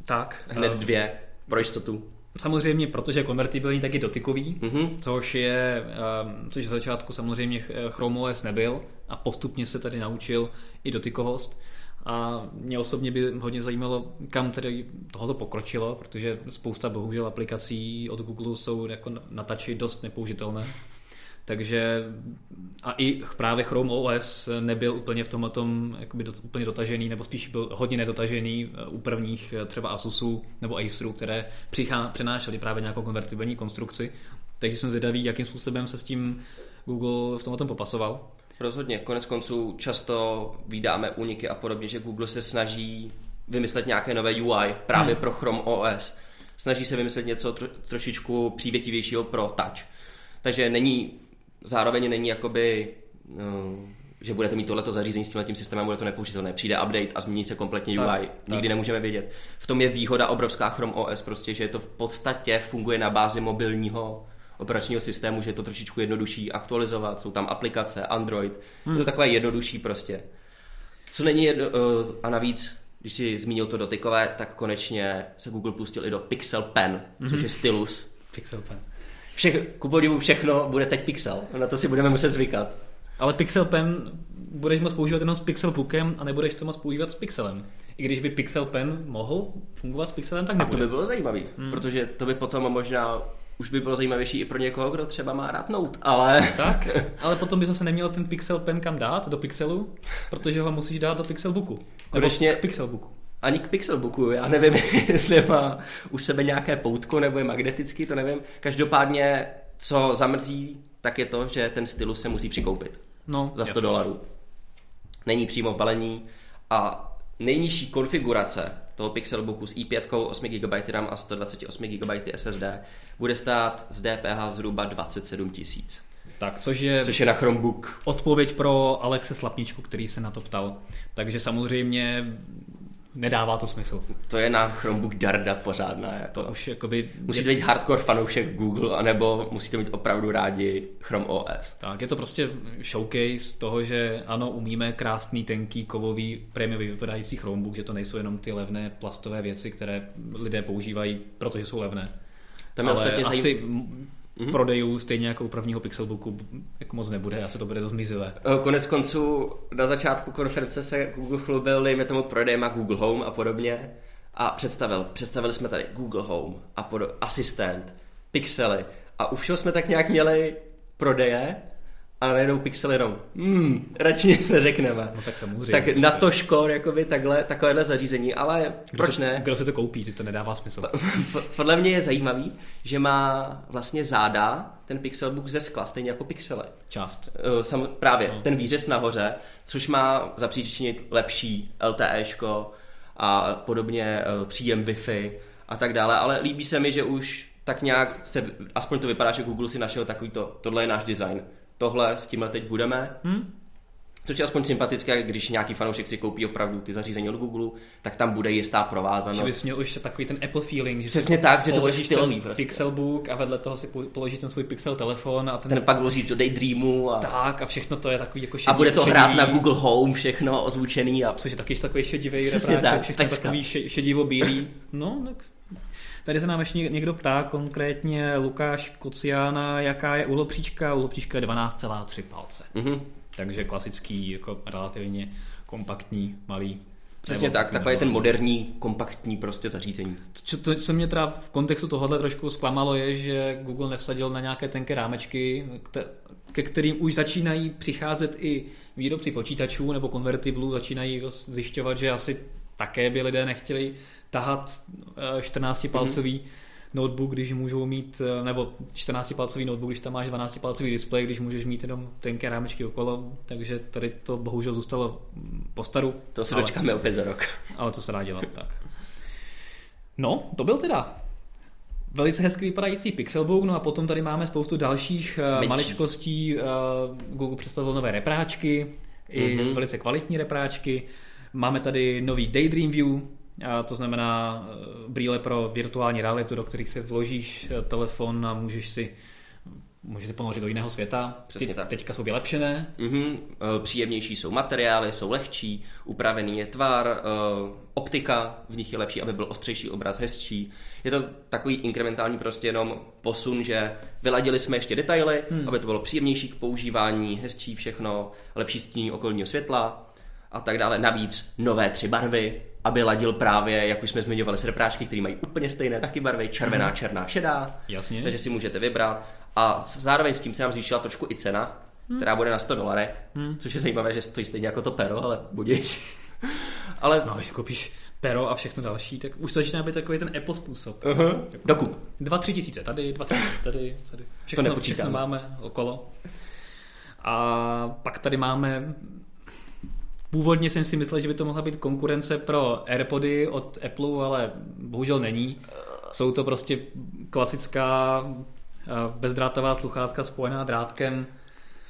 Tak. Hned uh, dvě, pro jistotu. Samozřejmě, protože je konvertibilní, tak je dotykový, mm-hmm. což je, um, což v začátku samozřejmě Chrome OS nebyl a postupně se tady naučil i dotykovost. A mě osobně by hodně zajímalo, kam tedy tohoto pokročilo, protože spousta bohužel aplikací od Google jsou jako na dost nepoužitelné. Takže a i právě Chrome OS nebyl úplně v tomhle tom jakoby do, úplně dotažený, nebo spíš byl hodně nedotažený eh, u prvních eh, třeba Asusů nebo Acerů, které přichá, přenášely právě nějakou konvertibilní konstrukci. Takže jsem zvědavý, jakým způsobem se s tím Google v tomhle popasoval. Rozhodně, konec konců často vydáme úniky a podobně, že Google se snaží vymyslet nějaké nové UI právě hmm. pro Chrome OS. Snaží se vymyslet něco tro, trošičku přívětivějšího pro touch. Takže není, zároveň není jakoby, no, že budete mít tohleto zařízení s tímhle systémem, bude to nepoužitelné. Přijde update a změní se kompletně tak, UI. Tak. Nikdy nemůžeme vědět. V tom je výhoda obrovská Chrome OS, prostě, že to v podstatě funguje na bázi mobilního operačního systému, že je to trošičku jednodušší aktualizovat, jsou tam aplikace, Android, hmm. je to takové jednodušší prostě. Co není jedno, uh, a navíc, když si zmínil to dotykové, tak konečně se Google pustil i do Pixel Pen, mm-hmm. což je stylus. Pixel Pen. Všech, ku podivu všechno bude teď Pixel, na to si budeme muset zvykat. Ale Pixel Pen budeš moct používat jenom s Pixelbookem a nebudeš to moct používat s Pixelem. I když by Pixel Pen mohl fungovat s Pixelem, tak nebude. A to by bylo zajímavé, hmm. protože to by potom možná už by bylo zajímavější i pro někoho, kdo třeba má rád Note, ale... Tak, ale potom by zase neměl ten Pixel Pen kam dát, do Pixelu, protože ho musíš dát do Pixelbooku. Konečně... Pixelbooku. Ani k Pixelbooku, já nevím, jestli má u sebe nějaké poutko nebo je magnetický, to nevím. Každopádně, co zamrzí, tak je to, že ten stylus se musí přikoupit. No, za 100 jasný. dolarů. Není přímo v balení a nejnižší konfigurace toho Pixelbooku s i5, 8 GB RAM a 128 GB SSD bude stát z DPH zhruba 27 tisíc. Tak, což je, což je na Chromebook. Odpověď pro Alexe Slapničku, který se na to ptal. Takže samozřejmě nedává to smysl. To je na Chromebook darda pořádná. Jako. To už jakoby... Musíte být hardcore fanoušek Google, anebo musíte mít opravdu rádi Chrome OS. Tak, je to prostě showcase toho, že ano, umíme krásný, tenký, kovový, prémiový vypadající Chromebook, že to nejsou jenom ty levné plastové věci, které lidé používají, protože jsou levné. Tam je Ale asi zajím mm-hmm. prodejů, stejně jako u prvního Pixelbooku, jako moc nebude, asi to bude dost mizivé. Eh, konec konců na začátku konference se Google chlubil, dejme tomu prodejem a Google Home a podobně. A představil, představili jsme tady Google Home a pod, asistent, pixely a u všeho jsme tak nějak měli prodeje a najednou pixel jenom, hmm, radši se řekneme. No tak samozřejmě. Tak na to škor, jakoby takhle, takovéhle zařízení, ale kdo proč se, ne? Kdo si to koupí, to nedává smysl. Podle mě je zajímavý, že má vlastně záda ten Pixelbook ze skla, stejně jako pixely. Část. Uh, sam, právě, no. ten výřez nahoře, což má zapříčinit lepší LTEčko a podobně uh, příjem Wi-Fi a tak dále, ale líbí se mi, že už tak nějak se, aspoň to vypadá, že Google si našel takovýto, tohle je náš design tohle, s tímhle teď budeme. Hmm? Což je aspoň sympatické, když nějaký fanoušek si koupí opravdu ty zařízení od Google, tak tam bude jistá provázanost. Že bys měl už takový ten Apple feeling, že Přesně si tak, že to bude stylový prostě. Pixelbook a vedle toho si po- položíš ten svůj Pixel telefon a ten, Ten pak vložíš do Daydreamu a, tak a všechno to je takový jako šedivý, a bude to šedivý, hrát na Google Home všechno ozvučený a Což je taky takový šedivý Přesně tak, všechno pecka. takový še- šedivo-bílý. No, tak Tady se nám ještě někdo ptá, konkrétně Lukáš Kociána, jaká je úhlopříčka. Úhlopříčka je 12,3 palce. mhm. Takže klasický, jako relativně kompaktní, malý. Přesně nebo- tak, takový ten moderní, kompaktní prostě zařízení. Co, to, co mě teda v kontextu tohohle trošku zklamalo, je, že Google nesadil na nějaké tenké rámečky, kte- ke kterým už začínají přicházet i výrobci počítačů nebo konvertiblů, začínají zjišťovat, že asi také by lidé nechtěli tahat eh, 14-palcový mm-hmm. Notebook, když můžou mít, eh, nebo 14-palcový notebook, když tam máš 12-palcový displej, když můžeš mít jenom tenké rámečky okolo, takže tady to bohužel zůstalo mm, po staru. To se ale- dočkáme opět za rok. ale co se dá dělat, tak. No, to byl teda velice hezky vypadající Pixelbook, no a potom tady máme spoustu dalších uh, Menších. maličkostí. Uh, Google představil nové repráčky, i Mhm. velice kvalitní repráčky. Máme tady nový Daydream View, a to znamená uh, brýle pro virtuální realitu, do kterých si vložíš eh, telefon a můžeš si můžeš se ponořit do jiného světa. Přesně Ty tak. teďka jsou vylepšené. Mhm, eh, příjemnější jsou materiály, jsou lehčí, upravený je tvar, eh, optika v nich je lepší, aby byl ostřejší obraz, hezčí. Je to takový inkrementální prostě jenom posun, že vyladili jsme ještě detaily, hmm. aby to bylo příjemnější k používání, hezčí všechno, lepší stínění okolního světla a tak dále. Navíc nové tři barvy, aby ladil právě, jak už jsme zmiňovali, s repráčky, které mají úplně stejné taky barvy, červená, černá, šedá. Jasně. Takže si můžete vybrat. A s- zároveň s tím se nám zvýšila trošku i cena, hmm. která bude na 100 dolarech, hmm. což je zajímavé, že stojí stejně jako to pero, ale budíš. ale No, když koupíš pero a všechno další, tak už začíná být takový ten Apple způsob. uh-huh. dokup. Dva, tři tisíce tady, dva, tři tisíce tady, tady. Všechno, nepočítám. všechno máme okolo. A pak tady máme Původně jsem si myslel, že by to mohla být konkurence pro AirPody od Apple, ale bohužel není. Jsou to prostě klasická eh, bezdrátová sluchátka spojená drátkem.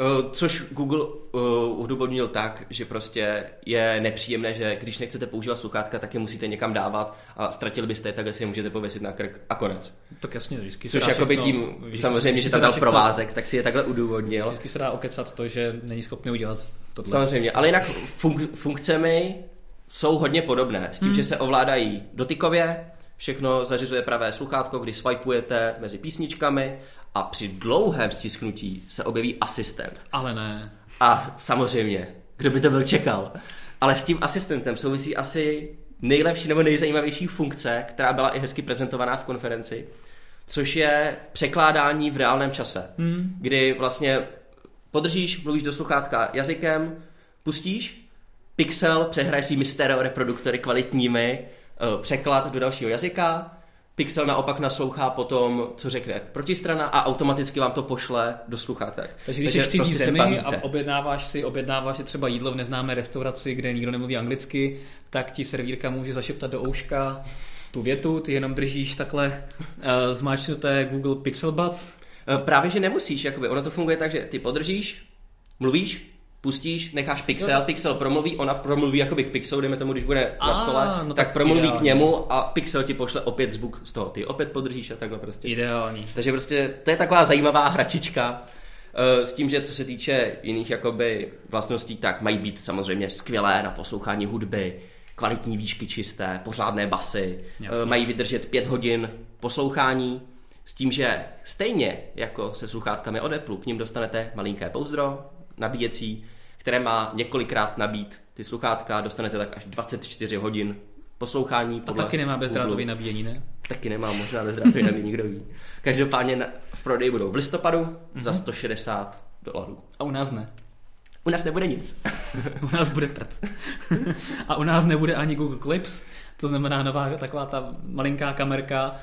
Uh, což Google uh, odůvodnil tak, že prostě je nepříjemné, že když nechcete používat sluchátka, tak je musíte někam dávat a ztratili byste je, tak si je můžete pověsit na krk a konec. Tak jasně, vždycky se Což jakoby všechno- tím, vždycky- samozřejmě, vždycky že tam dal všechno- provázek, tak si je takhle udůvodnil. Vždycky se dá okecat to, že není schopný udělat tohle. Samozřejmě, ale jinak fun- funkcemi jsou hodně podobné. S tím, hmm. že se ovládají dotykově, všechno zařizuje pravé sluchátko, kdy swipeujete mezi písničkami a při dlouhém stisknutí se objeví asistent. Ale ne. A samozřejmě, kdo by to byl čekal. Ale s tím asistentem souvisí asi nejlepší nebo nejzajímavější funkce, která byla i hezky prezentovaná v konferenci, což je překládání v reálném čase. Hmm. Kdy vlastně podržíš, mluvíš do sluchátka jazykem, pustíš, Pixel přehraje svými stereo reproduktory kvalitními překlad do dalšího jazyka, Pixel naopak naslouchá potom, co řekne protistrana a automaticky vám to pošle do sluchátek. Takže když jsi v cizí prostě zemi a objednáváš si, objednáváš si třeba jídlo v neznámé restauraci, kde nikdo nemluví anglicky, tak ti servírka může zašeptat do ouška tu větu, ty jenom držíš takhle uh, zmáčknuté Google Pixel Buds. Eh, Právě, že nemusíš, jakoby. ono to funguje tak, že ty podržíš, mluvíš, pustíš, necháš pixel, pixel promluví, ona promluví jakoby k pixelu, dejme tomu, když bude A, na stole, no tak, tak promluví ideální. k němu a pixel ti pošle opět zvuk z toho, ty opět podržíš a takhle prostě. Ideální. Takže prostě to je taková zajímavá hračička, eh, s tím, že co se týče jiných jakoby vlastností, tak mají být samozřejmě skvělé na poslouchání hudby, kvalitní výšky čisté, pořádné basy, Jasně. eh, mají vydržet pět hodin poslouchání, s tím, že stejně jako se sluchátkami od Apple, k ním dostanete malinké pouzdro nabíjecí, které má několikrát nabít ty sluchátka, dostanete tak až 24 hodin poslouchání. A taky nemá bezdrátový nabíjení, ne? Taky nemá možná bezdrátový nabíjení, kdo ví. Každopádně na, v prodeji budou v listopadu Mhm. za 160 dolarů. A u nás ne. U nás nebude nic. U nás bude prd. A u nás nebude ani Google Clips, to znamená nová taková ta malinká kamerka,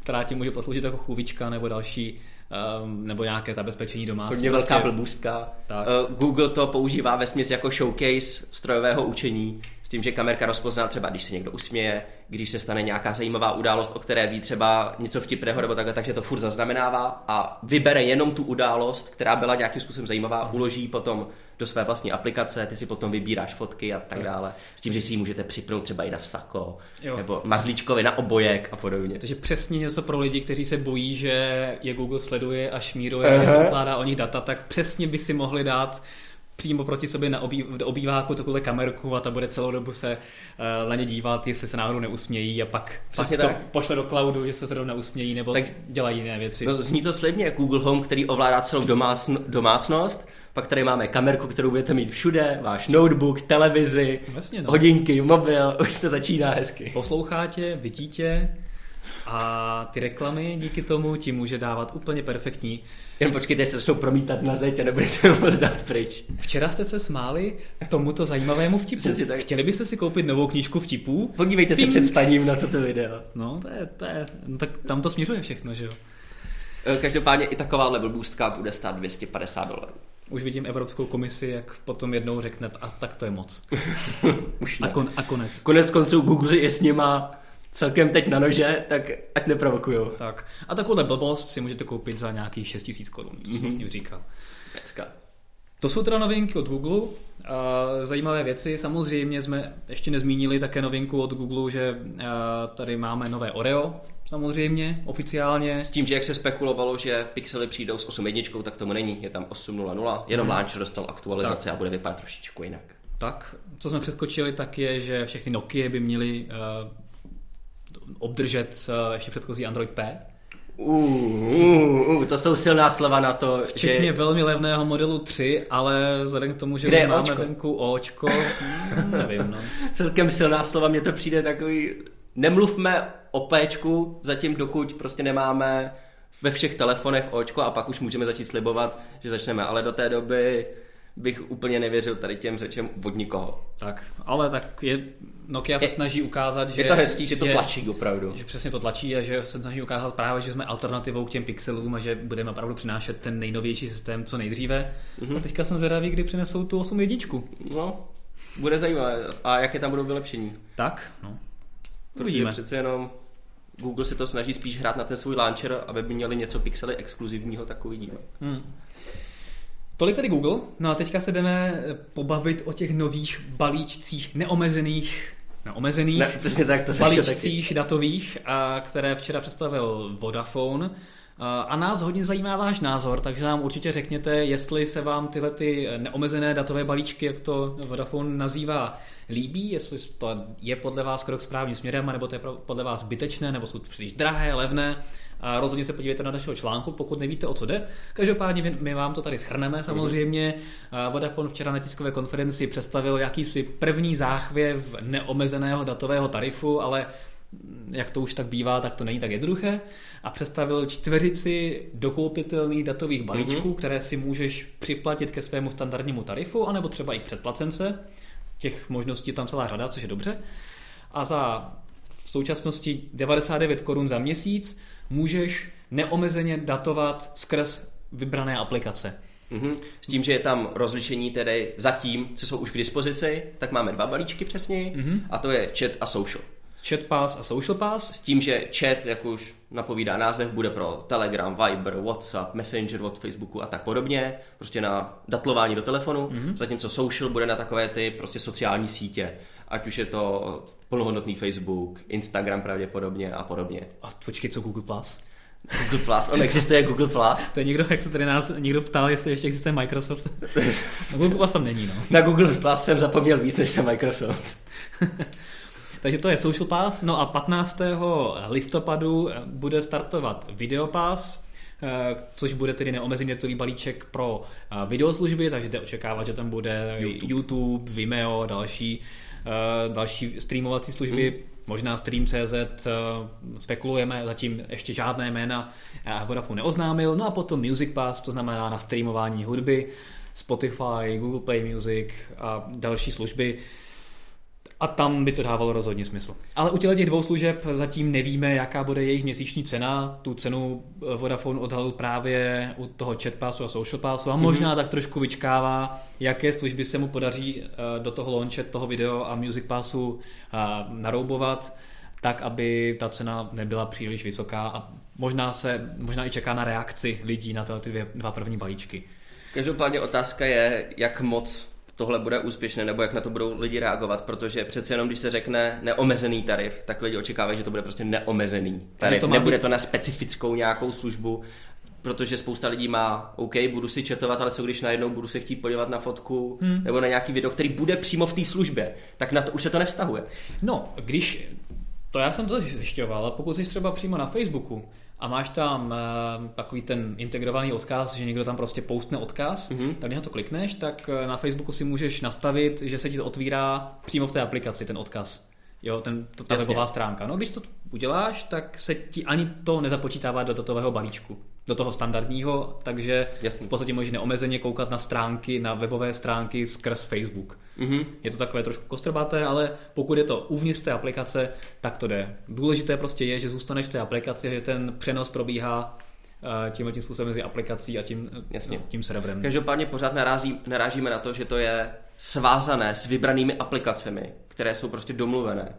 která ti může posloužit jako chůvička nebo další, um, nebo nějaké zabezpečení domácí. Hodně velká blbůstka. Tak. Eh, Google to používá ve směs jako showcase strojového učení s tím, že kamerka rozpozná třeba, když se někdo usměje, když se stane nějaká zajímavá událost, o které ví třeba něco vtipného nebo takhle, takže to furt zaznamenává a vybere jenom tu událost, která byla nějakým způsobem zajímavá, uloží potom do své vlastní aplikace, ty si potom vybíráš fotky a tak dále. S tím, že si ji můžete připnout třeba i na sako, jo. nebo mazlíčkovi na obojek a podobně. Takže přesně něco pro lidi, kteří se bojí, že je Google sleduje a šmíruje, uh-huh. že ukládá o nich data, tak přesně by si mohli dát přímo proti sobě na obý, do obýváku takovou kamerku a ta bude celou dobu se uh, na ně dívat, jestli se náhodou neusmějí a pak, pak to tak. pošle do cloudu, že se zrovna usmějí nebo tak, dělají jiné věci. No, zní to slibně Google Home, který ovládá celou domácn- domácnost, pak tady máme kamerku, kterou budete mít všude, váš notebook, televizi, Vlastně, no. hodinky, mobil, už to začíná hezky. Poslouchá tě, vidí tě, a ty reklamy díky tomu ti může dávat úplně perfektní. Jen počkejte, se začnou promítat na zeď a nebudete moc dát pryč. Včera jste se smáli tomuto zajímavému vtipu. tak. Chtěli byste si koupit novou knížku vtipů? Podívejte Ping. se před spaním na toto video. No, to je, to je, no tak tam to směřuje všechno, že jo? E, každopádně i taková level boostka bude stát 250 dolarů. Už vidím Evropskou komisi, jak potom jednou řekne, a tak to je moc. Už ne. a, kon, a konec. Konec konců Google je s nima celkem teď na nože, tak ať neprovokujou. Tak. A takovouhle blbost si můžete koupit za nějaký 6 000 korun, mm-hmm. vlastně říkal. Pecka. To jsou teda novinky od Google. Zajímavé věci. Samozřejmě jsme ještě nezmínili také novinku od Google, že tady máme nové Oreo, samozřejmě, oficiálně. S tím, že jak se spekulovalo, že pixely přijdou s 8.1, tak tomu není. Je tam 8.0.0, jenom hmm. launcher dostal aktualizaci tak. a bude vypadat trošičku jinak. Tak, co jsme přeskočili, tak je, že všechny Nokia by měly obdržet uh, ještě předchozí Android P. Uh, uh, uh, to jsou silná slova na to, Včetně že... velmi levného modelu 3, ale vzhledem k tomu, že Kde máme očko? venku očko, hmm, nevím, no. Celkem silná slova, mně to přijde takový... Nemluvme o Pčku zatím, dokud prostě nemáme ve všech telefonech očko a pak už můžeme začít slibovat, že začneme, ale do té doby bych úplně nevěřil tady těm řečem od nikoho. Tak, ale tak je, Nokia se je, snaží ukázat, že... Je to hezký, že to je, tlačí opravdu. Že přesně to tlačí a že se snaží ukázat právě, že jsme alternativou k těm pixelům a že budeme opravdu přinášet ten nejnovější systém co nejdříve. Mm-hmm. A teďka jsem zvědavý, kdy přinesou tu 8 jedničku. No, bude zajímavé. A jaké tam budou vylepšení? Tak, no. Uvidíme. přece jenom Google se to snaží spíš hrát na ten svůj launcher, aby měli něco pixely exkluzivního, tak uvidíme. Hmm. Tolik tady Google. No a teďka se jdeme pobavit o těch nových balíčcích neomezených neomezených ne, přesně tak, to balíčcích datových, a které včera představil Vodafone. A nás hodně zajímá váš názor, takže nám určitě řekněte, jestli se vám tyhle ty neomezené datové balíčky, jak to Vodafone nazývá, líbí, jestli to je podle vás krok správným směrem, nebo to je podle vás zbytečné, nebo jsou příliš drahé, levné. A rozhodně se podívejte na našeho článku, pokud nevíte, o co jde. Každopádně my vám to tady schrneme samozřejmě. Vodafone včera na tiskové konferenci představil jakýsi první záchvěv neomezeného datového tarifu, ale jak to už tak bývá, tak to není tak jednoduché. A představil čtverici dokoupitelných datových balíčků, mm-hmm. které si můžeš připlatit ke svému standardnímu tarifu, anebo třeba i předplacence. Těch možností je tam celá řada, což je dobře. A za v současnosti 99 korun za měsíc můžeš neomezeně datovat skrz vybrané aplikace. Mm-hmm. S tím, že je tam rozlišení tedy zatím, co jsou už k dispozici, tak máme dva balíčky přesně mm-hmm. a to je chat a social. Chat Pass a Social Pass. S tím, že chat, jak už napovídá název, bude pro Telegram, Viber, WhatsApp, Messenger od Facebooku a tak podobně, prostě na datlování do telefonu, mm-hmm. zatímco social bude na takové ty prostě sociální sítě, ať už je to plnohodnotný Facebook, Instagram pravděpodobně a podobně. A počkej, co Google Plus? Google Plus, on existuje Google Plus. To je někdo, jak se tady nás někdo ptal, jestli ještě existuje Microsoft. No, Google Plus tam není, no. Na Google Plus jsem zapomněl víc než na Microsoft. Takže to je Social Pass. No a 15. listopadu bude startovat Video Pass, eh, což bude tedy neomezený datový balíček pro eh, videoslužby, takže jde očekávat, že tam bude YouTube, YouTube Vimeo, další, eh, další streamovací služby. Mm možná Stream.cz, spekulujeme, zatím ještě žádné jména Vodafone neoznámil, no a potom Music Pass, to znamená na streamování hudby, Spotify, Google Play Music a další služby. A tam by to dávalo rozhodně smysl. Ale u těch dvou služeb zatím nevíme, jaká bude jejich měsíční cena. Tu cenu eh, Vodafone odhalil právě u toho chat passu a social passu a možná mm-hmm. tak trošku vyčkává, jaké služby se mu podaří eh, do toho launche toho video a music passu eh, naroubovat, tak aby ta cena nebyla příliš vysoká a možná se možná i čeká na reakci lidí na tyhle dvě, dva první balíčky. Každopádně otázka je, jak moc tohle bude úspěšné, nebo jak na to budou lidi reagovat, protože přece jenom, když se řekne neomezený tarif, tak lidi očekávají, že to bude prostě neomezený tarif. To Nebude být... to na specifickou nějakou službu, protože spousta lidí má, OK, budu si četovat, ale co když najednou budu se chtít podívat na fotku hmm. nebo na nějaký video, který bude přímo v té službě, tak na to už se to nevztahuje. No, když, to já jsem to zjišťoval, ale pokud jsi třeba přímo na Facebooku, a máš tam uh, takový ten integrovaný odkaz, že někdo tam prostě postne odkaz, mm-hmm. tak když na to klikneš, tak eh, na Facebooku si můžeš nastavit, že se ti to otvírá přímo v té aplikaci, ten odkaz. Jo, ten, to, ta Jasně. webová stránka. No, když to uděláš, tak se ti ani to nezapočítává do datového balíčku do toho standardního, takže Jasný. v podstatě můžeš neomezeně koukat na stránky, na webové stránky skrz Facebook. Mm-hmm. Je to takové trošku kostrbaté, ale pokud je to uvnitř té aplikace, tak to jde. Důležité prostě je, že zůstaneš v té aplikaci, že ten přenos probíhá eh, tímhle tím způsobem mezi aplikací a tím, Jasně. No, tím serverem. Každopádně pořád narazí, narážíme na to, že to je svázané s vybranými aplikacemi, které jsou prostě domluvené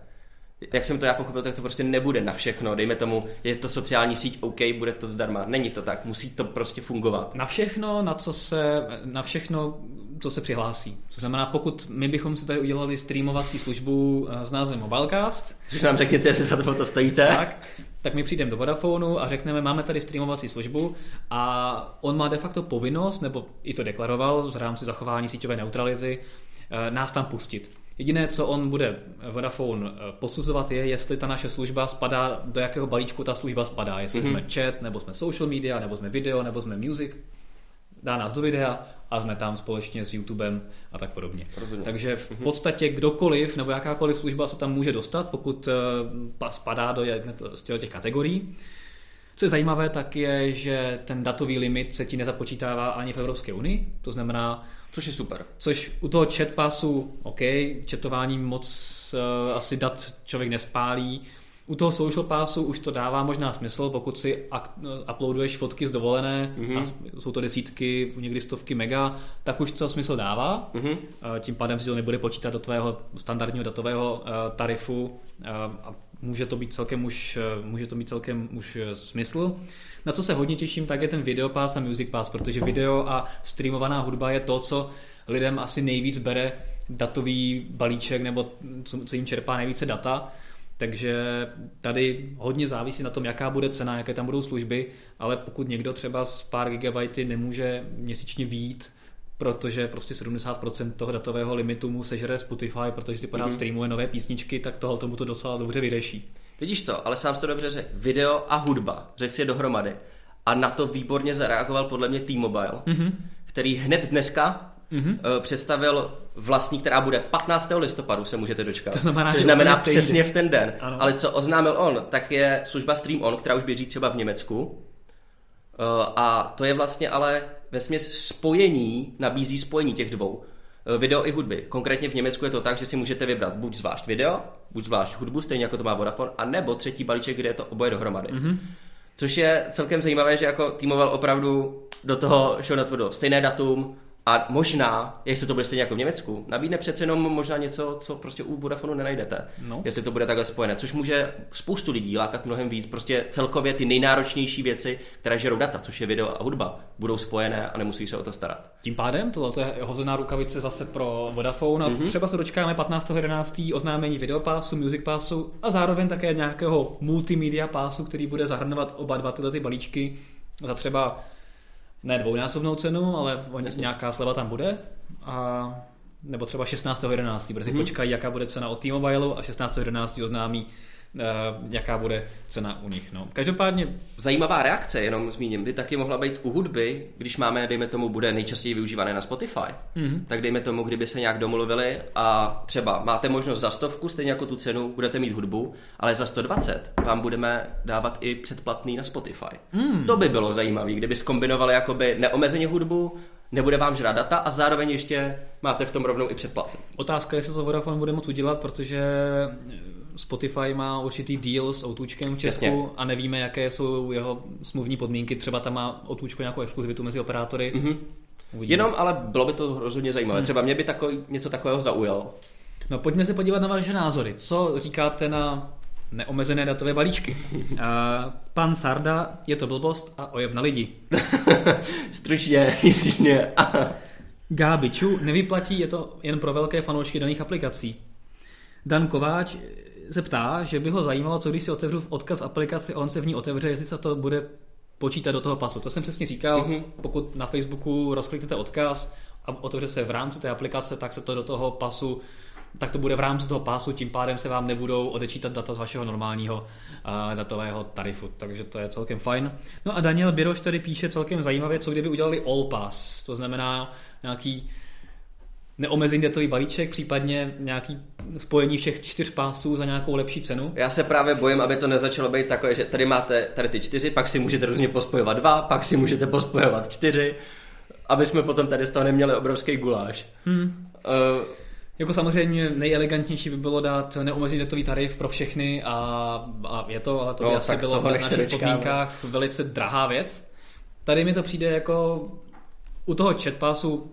jak jsem to já pochopil, tak to prostě nebude na všechno. Dejme tomu, je to sociální síť, OK, bude to zdarma. Není to tak, musí to prostě fungovat. Na všechno, na co se, na všechno, co se přihlásí. To znamená, pokud my bychom si tady udělali streamovací službu eh, s názvem Mobilecast, což nám řekněte, jestli za to, to stojíte. Tak, tak my přijdeme do Vodafonu a řekneme, máme tady streamovací službu a on má de facto povinnost, nebo i to deklaroval v rámci zachování síťové neutrality, eh, nás tam pustit. Jediné, co on bude Vodafone eh, posuzovat, je, jestli ta naše služba spadá, do jakého balíčku ta služba spadá. Jestli mm-hmm. jsme chat, nebo jsme social media, nebo jsme video, nebo jsme music. Dá nás do videa a jsme tam společně s YouTubem a tak podobně. Rozumím. Takže v mm-hmm. podstatě kdokoliv nebo jakákoliv služba se tam může dostat, pokud uh, spadá do jedné z těch kategorií. Co je zajímavé, tak je, že ten datový limit se ti nezapočítává ani v Evropské unii. To znamená, Což je super. Což u toho chat passu, OK, chatování moc uh, asi dat člověk nespálí. U toho social passu už to dává možná smysl, pokud si uploaduješ fotky z dovolené, mm-hmm. a jsou to desítky, někdy stovky mega, tak už to smysl dává. Mm-hmm. Tím pádem si to nebude počítat do tvého standardního datového uh, tarifu uh, a může to být celkem už, může to mít celkem už smysl. Na co se hodně těším, tak je ten videopass a music pass, protože video a streamovaná hudba je to, co lidem asi nejvíc bere datový balíček nebo co, co jim čerpá nejvíce data. Takže tady hodně závisí na tom, jaká bude cena, jaké tam budou služby, ale pokud někdo třeba z pár gigabajty nemůže měsíčně výjít, protože prostě 70% toho datového limitu mu sežere Spotify, protože si pořád mm-hmm. streamuje nové písničky, tak tohle tomu to docela dobře vyřeší. Vidíš to, ale sám to dobře řekl. Video a hudba, řekl si je dohromady. A na to výborně zareagoval podle mě T-Mobile, mm-hmm. který hned dneska mm-hmm. představil vlastní, která bude 15. listopadu, se můžete dočkat. To znamená, což znamená přesně v ten den. Ano. Ale co oznámil on, tak je služba Stream On, která už běží třeba v Německu. Eh, a to je vlastně ale ve směs spojení, nabízí spojení těch dvou. Eh, video i hudby. Konkrétně v Německu je to tak, že si můžete vybrat buď zvlášť video, buď zvlášť hudbu, stejně jako to má Vodafone, a nebo třetí balíček, kde je to oboje dohromady. Mm-hmm. Což je celkem zajímavé, že jako týmoval opravdu do toho šel na tvrdo stejné datum, a možná, jestli to bude stejně jako v Německu, nabídne přece jenom možná něco, co prostě u Vodafonu nenajdete. No. Jestli to bude takhle spojené, což může spoustu lidí lákat mnohem víc. Prostě celkově ty nejnáročnější věci, které žerou data, což je video a hudba, budou spojené a nemusí se o to starat. Tím pádem tohle je hozená rukavice zase pro Vodafone a mm-hmm. třeba se dočkáme 15.11. oznámení videopásu, music passu a zároveň také nějakého multimedia pásu, který bude zahrnovat oba dva tyhle ty balíčky za třeba ne dvojnásobnou cenu, ale nějaká sleva tam bude. A nebo třeba 16.11. Brzy mm-hmm. počkají, jaká bude cena od T-Mobile a 16.11. oznámí jaká bude cena u nich. No. Každopádně... Zajímavá reakce, jenom zmíním, by taky mohla být u hudby, když máme, dejme tomu, bude nejčastěji využívané na Spotify, mm-hmm. tak dejme tomu, kdyby se nějak domluvili a třeba máte možnost za stovku, stejně jako tu cenu, budete mít hudbu, ale za 120 vám budeme dávat i předplatný na Spotify. Mm. To by bylo zajímavé, kdyby skombinovali jakoby neomezeně hudbu nebude vám žrát data a zároveň ještě máte v tom rovnou i předplacen. Otázka je, jestli to Vodafone bude moct udělat, protože Spotify má určitý deal s Outůčkem v Česku Jasně. a nevíme, jaké jsou jeho smluvní podmínky. Třeba tam má Outůčko nějakou exkluzivitu mezi operátory. Mhm. Uvidíme. Jenom, ale bylo by to rozhodně zajímavé. Třeba mě by takový, něco takového zaujalo. No pojďme se podívat na vaše názory. Co říkáte na neomezené datové balíčky? A pan Sarda, je to blbost a ojev na lidi. Stručně, jističně. Gábiču, nevyplatí, je to jen pro velké fanoušky daných aplikací. Dan Kováč se ptá, že by ho zajímalo, co když si otevřu v odkaz aplikaci a on se v ní otevře, jestli se to bude počítat do toho pasu. To jsem přesně říkal, Mhm. mm-hmm. pokud na Facebooku rozkliknete odkaz a otevře se v rámci té aplikace, tak se to do toho pasu tak to bude v rámci toho pásu, tím pádem se vám nebudou odečítat data z vašeho normálního uh, datového tarifu, takže to je celkem fajn. No a Daniel Biroš tady píše celkem zajímavě, co kdyby udělali All Pass, to znamená nějaký neomezený datový balíček, případně nějaký spojení všech čtyř pásů za nějakou lepší cenu. Já se právě bojím, aby to nezačalo být takové, že tady máte tady ty čtyři, pak si můžete různě pospojovat dva, pak si můžete pospojovat čtyři, aby jsme potom tady z toho neměli obrovský guláš. Hmm. Uh, Jako samozřejmě nejelegantnější by bylo dát neomezený datový tarif pro všechny a, a je to, ale to by No, asi tak bylo v našich dočkáme. podmínkách velice drahá věc. Tady mi to přijde jako u toho chat passu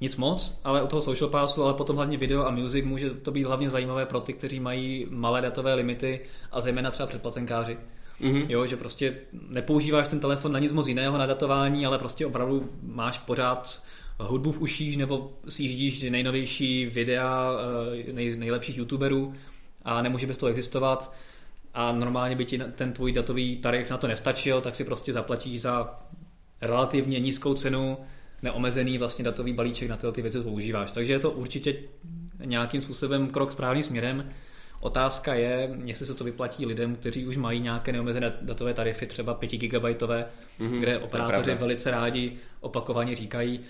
nic moc, ale u toho social passu, ale potom hlavně video a music může to být hlavně zajímavé pro ty, kteří mají malé datové limity a zejména třeba předplacenkáři. mhm. Jo, že prostě nepoužíváš ten telefon na nic moc jiného na datování, ale prostě opravdu máš pořád hudbu v uších nebo si jíždíš nejnovější videa eh, nej, nejlepších youtuberů a nemůže bez toho existovat a normálně by ti ten tvůj datový tarif na to nestačil, tak si prostě zaplatíš za relativně nízkou cenu neomezený vlastně datový balíček na tyhle ty věci používáš. Takže je to určitě nějakým způsobem krok správným směrem. Otázka je, jestli se to vyplatí lidem, kteří už mají nějaké neomezené datové tarify, třeba 5 GB, Mhm, kde operátoři velice rádi opakovaně říkají,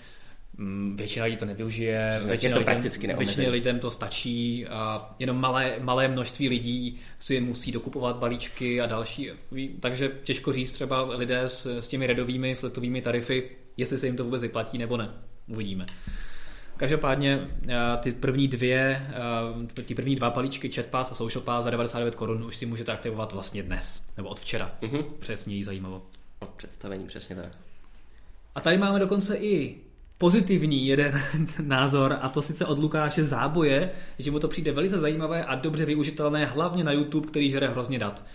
většina lidí to nevyužije, Přesně, většina, je to lidem, prakticky většině lidem to stačí a jenom malé, malé množství lidí si musí dokupovat balíčky a další. Takže těžko říct třeba lidé s, s těmi redovými, fletovými tarify, jestli se jim to vůbec vyplatí nebo ne. Uvidíme. Každopádně eh, ty první dvě, eh, ty první dva balíčky Chat Pass a Social Pass za 99 korun už si můžete aktivovat vlastně dnes, nebo od včera. Mhm. Přesně zajímavo. Od představení, přesně tak. A tady máme dokonce i pozitivní jeden názor, a to sice od Lukáše Záboje, že mu to přijde velice zajímavé a dobře využitelné, hlavně na YouTube, který žere hrozně dat.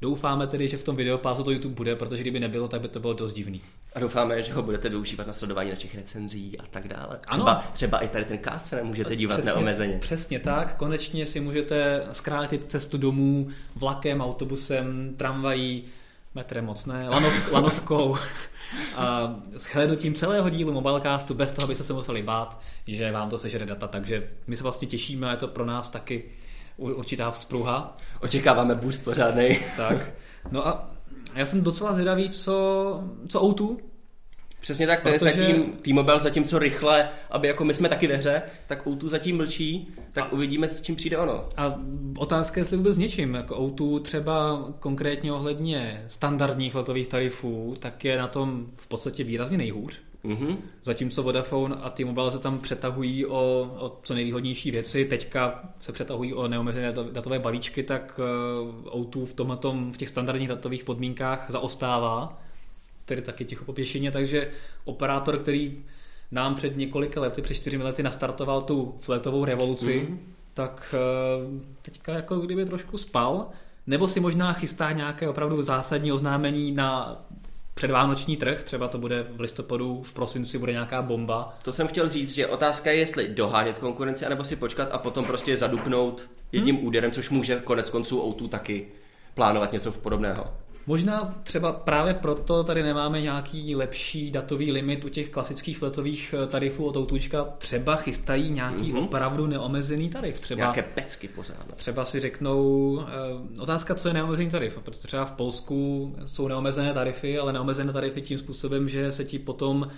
Doufáme tedy, že v tom videopásu to YouTube bude, protože kdyby nebylo, tak by to bylo dost divný. A doufáme, že ho budete využívat na sledování našich recenzí a tak dále. Ano. Třeba, třeba i tady ten cast se nemůžete dívat přesně, neomezeně. Přesně tak, konečně si můžete zkrátit cestu domů vlakem, autobusem, tramvají, metrem moc ne, lanov, lanovkou a s hlednutím celého dílu Mobilecastu bez toho, abyste se museli bát, že vám to sežere data, takže my se vlastně těšíme a je to pro nás taky určitá vzpruha. Očekáváme boost pořádnej. Tak. No a já jsem docela zvědavý, co, co O2, Přesně tak, to Protože- je zatím T-Mobile zatímco rychle, aby jako my jsme taky ve hře, tak O2 zatím mlčí, tak uvidíme, s čím přijde ono. A otázka, jestli vůbec s něčím. Jako O2 třeba konkrétně ohledně standardních letových tarifů, tak je na tom v podstatě výrazně nejhůř. Mhm. Zatímco Vodafone a T-Mobile se tam přetahují o, o co nejvýhodnější věci, teďka se přetahují o neomezené dato- datové balíčky, tak eh, O2 v tomhletom, v těch standardních datových podmínkách zaostává, tedy taky ticho po pěšině, takže operátor, který nám před několika lety, před čtyřmi lety nastartoval tu fletovou revoluci, Mhm. tak eh, teďka jako kdyby trošku spal, nebo si možná chystá nějaké opravdu zásadní oznámení na předvánoční trh, třeba to bude v listopadu, v prosinci bude nějaká bomba. To jsem chtěl říct, že otázka je, jestli dohánět konkurenci, anebo si počkat a potom prostě zadupnout jedním Hmm. úderem, což může konec konců O2 taky plánovat něco podobného. Možná třeba právě proto tady nemáme nějaký lepší datový limit u těch klasických letových eh, tarifů od Outučka. Třeba chystají nějaký Mhm. opravdu neomezený tarif. Třeba Nějaké pecky pořád. Třeba si řeknou, eh, otázka, co je neomezený tarif, protože třeba v Polsku jsou neomezené tarify, ale neomezené tarify tím způsobem, že se ti potom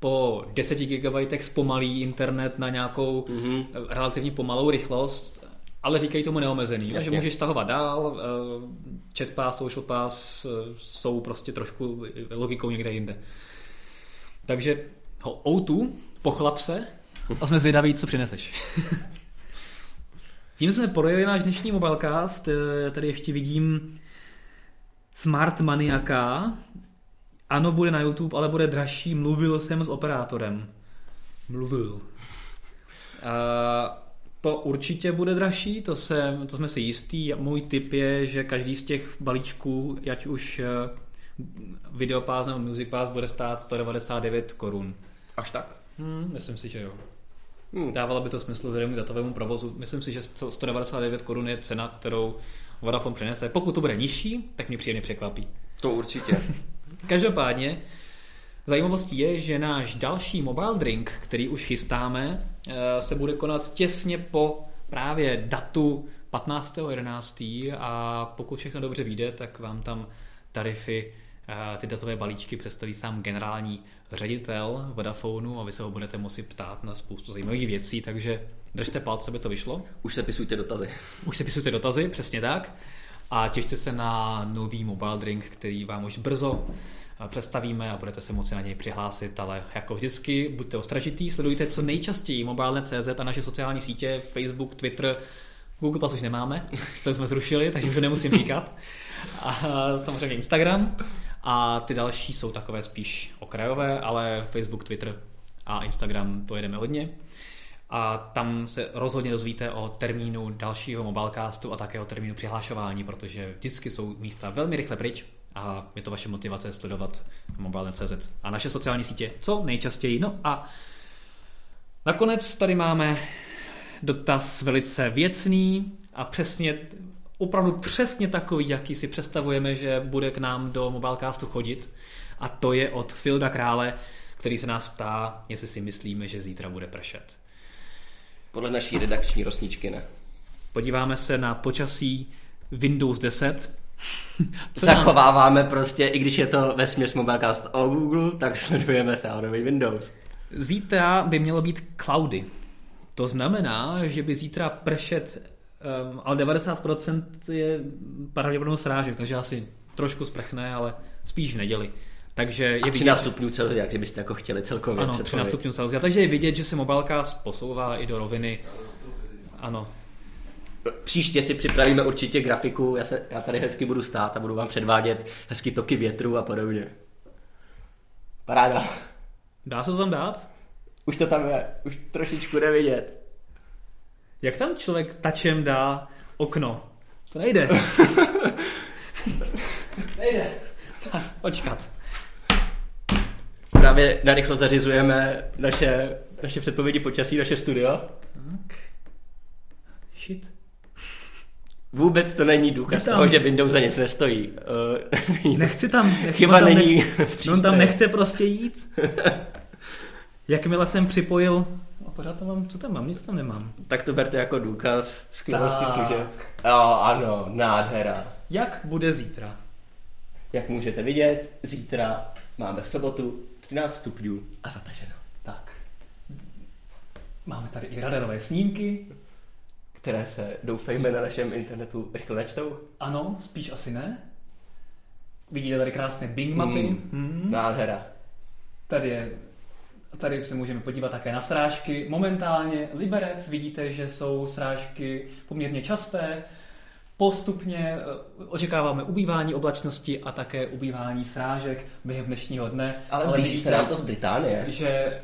po 10 GB zpomalí internet na nějakou Mhm. eh, relativně pomalou rychlost, ale říkají tomu neomezený, že Jasně. můžeš stahovat dál, eh, chat pass, social pass eh, jsou prostě trošku logikou někde jinde. Takže O2, pochlap se a jsme zvědaví, co přineseš. Tím jsme projeli náš dnešní mobilecast. Eh, tady ještě vidím Smart Maniaka. Ano, bude na YouTube, ale bude dražší. Mluvil jsem s operátorem. Mluvil. Uh, to určitě bude dražší, to, se, to jsme si jistý. Můj tip je, že každý z těch balíčků, ať už eh, Videopass nebo Music Pass, bude stát 199 korun. Až tak? Hmm, myslím si, že jo. Hmm. Dávalo by to smysl vzhledem k datovému provozu. Myslím si, že 199 korun je cena, kterou Vodafone přinese. Pokud to bude nižší, tak mě příjemně překvapí. To určitě. Každopádně, zajímavostí je, že náš další mobile drink, který už chystáme, eh, se bude konat těsně po právě datu 15.11. a pokud všechno dobře vyjde, tak vám tam tarify ty datové balíčky představí sám generální ředitel Vodafonu a vy se ho budete moci ptát na spoustu zajímavých věcí, takže držte palce, aby to vyšlo. Už se pisujte dotazy. Už se pisujte dotazy, přesně tak. A těšte se na nový mobile drink, který vám už brzo představíme a budete se moci na něj přihlásit, ale jako vždycky buďte ostražitý, sledujte co nejčastěji mobilne.cz a naše sociální sítě, Facebook, Twitter, Google Plus už nemáme, to jsme zrušili, takže už nemusím říkat. A samozřejmě Instagram. A ty další jsou takové spíš okrajové, ale Facebook, Twitter a Instagram to jedeme hodně. A tam se rozhodně dozvíte o termínu dalšího mobilecastu a také o termínu přihlášování, protože vždycky jsou místa velmi rychle pryč a je to vaše motivace sledovat mobile.cz a naše sociální sítě co nejčastěji. No a nakonec tady máme dotaz velice věcný a přesně opravdu přesně takový, jaký si představujeme, že bude k nám do Mobilecastu chodit. A to je od Filda Krále, který se nás ptá, jestli si myslíme, že zítra bude pršet. Podle naší redakční rosničky ne. Podíváme se na počasí Windows 10. Co Zachováváme nám... prostě, i když je to ve směs Mobilecast o Google, tak sledujeme stále nový Windows. Zítra by mělo být cloudy. To znamená, že by zítra pršet Um, ale 90% je pravděpodobnost srážek, takže asi trošku sprchne, ale spíš v neděli. Takže je a 13 vidět, stupňů Celsia, kdybyste jako chtěli celkově Ano, 13 stupňů Celsia, takže je vidět, že se mobilka posouvá i do roviny. Ano. Příště si připravíme určitě grafiku, já, se, já tady hezky budu stát a budu vám předvádět hezky toky větru a podobně. Paráda. Dá se to tam dát? Už to tam je, už trošičku nevidět. Jak tam člověk tačem dá okno? To nejde. nejde. Tak, počkat. Právě narychlo zařizujeme naše, naše předpovědi počasí, naše studio. Tak. Shit. Vůbec to není důkaz tam... toho, že Windows za nic nestojí. Uh, nechci tam. Chyba tam není nech... On tam nechce prostě jít. Jakmile jsem připojil a pořád tam mám, co tam mám, nic tam nemám. Tak to berte jako důkaz skvělosti služeb. Jo, ano, nádhera. Jak bude zítra? Jak můžete vidět, zítra máme v sobotu 13 stupňů a zataženo. Tak. Máme tady i radarové snímky. Které se, doufejme, na našem internetu rychle nečtou. Ano, spíš asi ne. Vidíte tady krásné Bing mapy. Mm, hmm. Nádhera. Tady je Tady se můžeme podívat také na srážky. Momentálně Liberec, vidíte, že jsou srážky poměrně časté. Postupně eh, očekáváme ubývání oblačnosti a také ubývání srážek během dnešního dne. Ale, ale blíží se nám to z Británie. Že eh,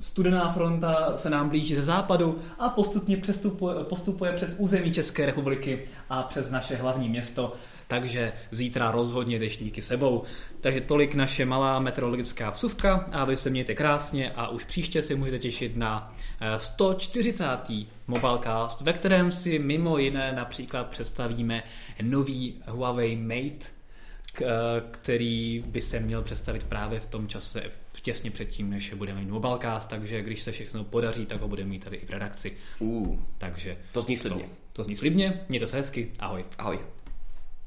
studená fronta se nám blíží ze západu a postupně postupuje, postupuje přes území České republiky a přes naše hlavní město takže zítra rozhodně deštníky sebou. Takže tolik naše malá meteorologická vsuvka a vy se mějte krásně a už příště si můžete těšit na 140. Eh, Mobilecast, ve kterém si mimo jiné například představíme nový Huawei Mate, eh, který by se měl představit právě v tom čase, těsně předtím, než budeme mít Mobilecast, takže když se všechno podaří, tak ho budeme mít tady i v redakci. Uh, takže to zní slibně. To, to zní slibně, mějte se hezky, ahoj. Ahoj.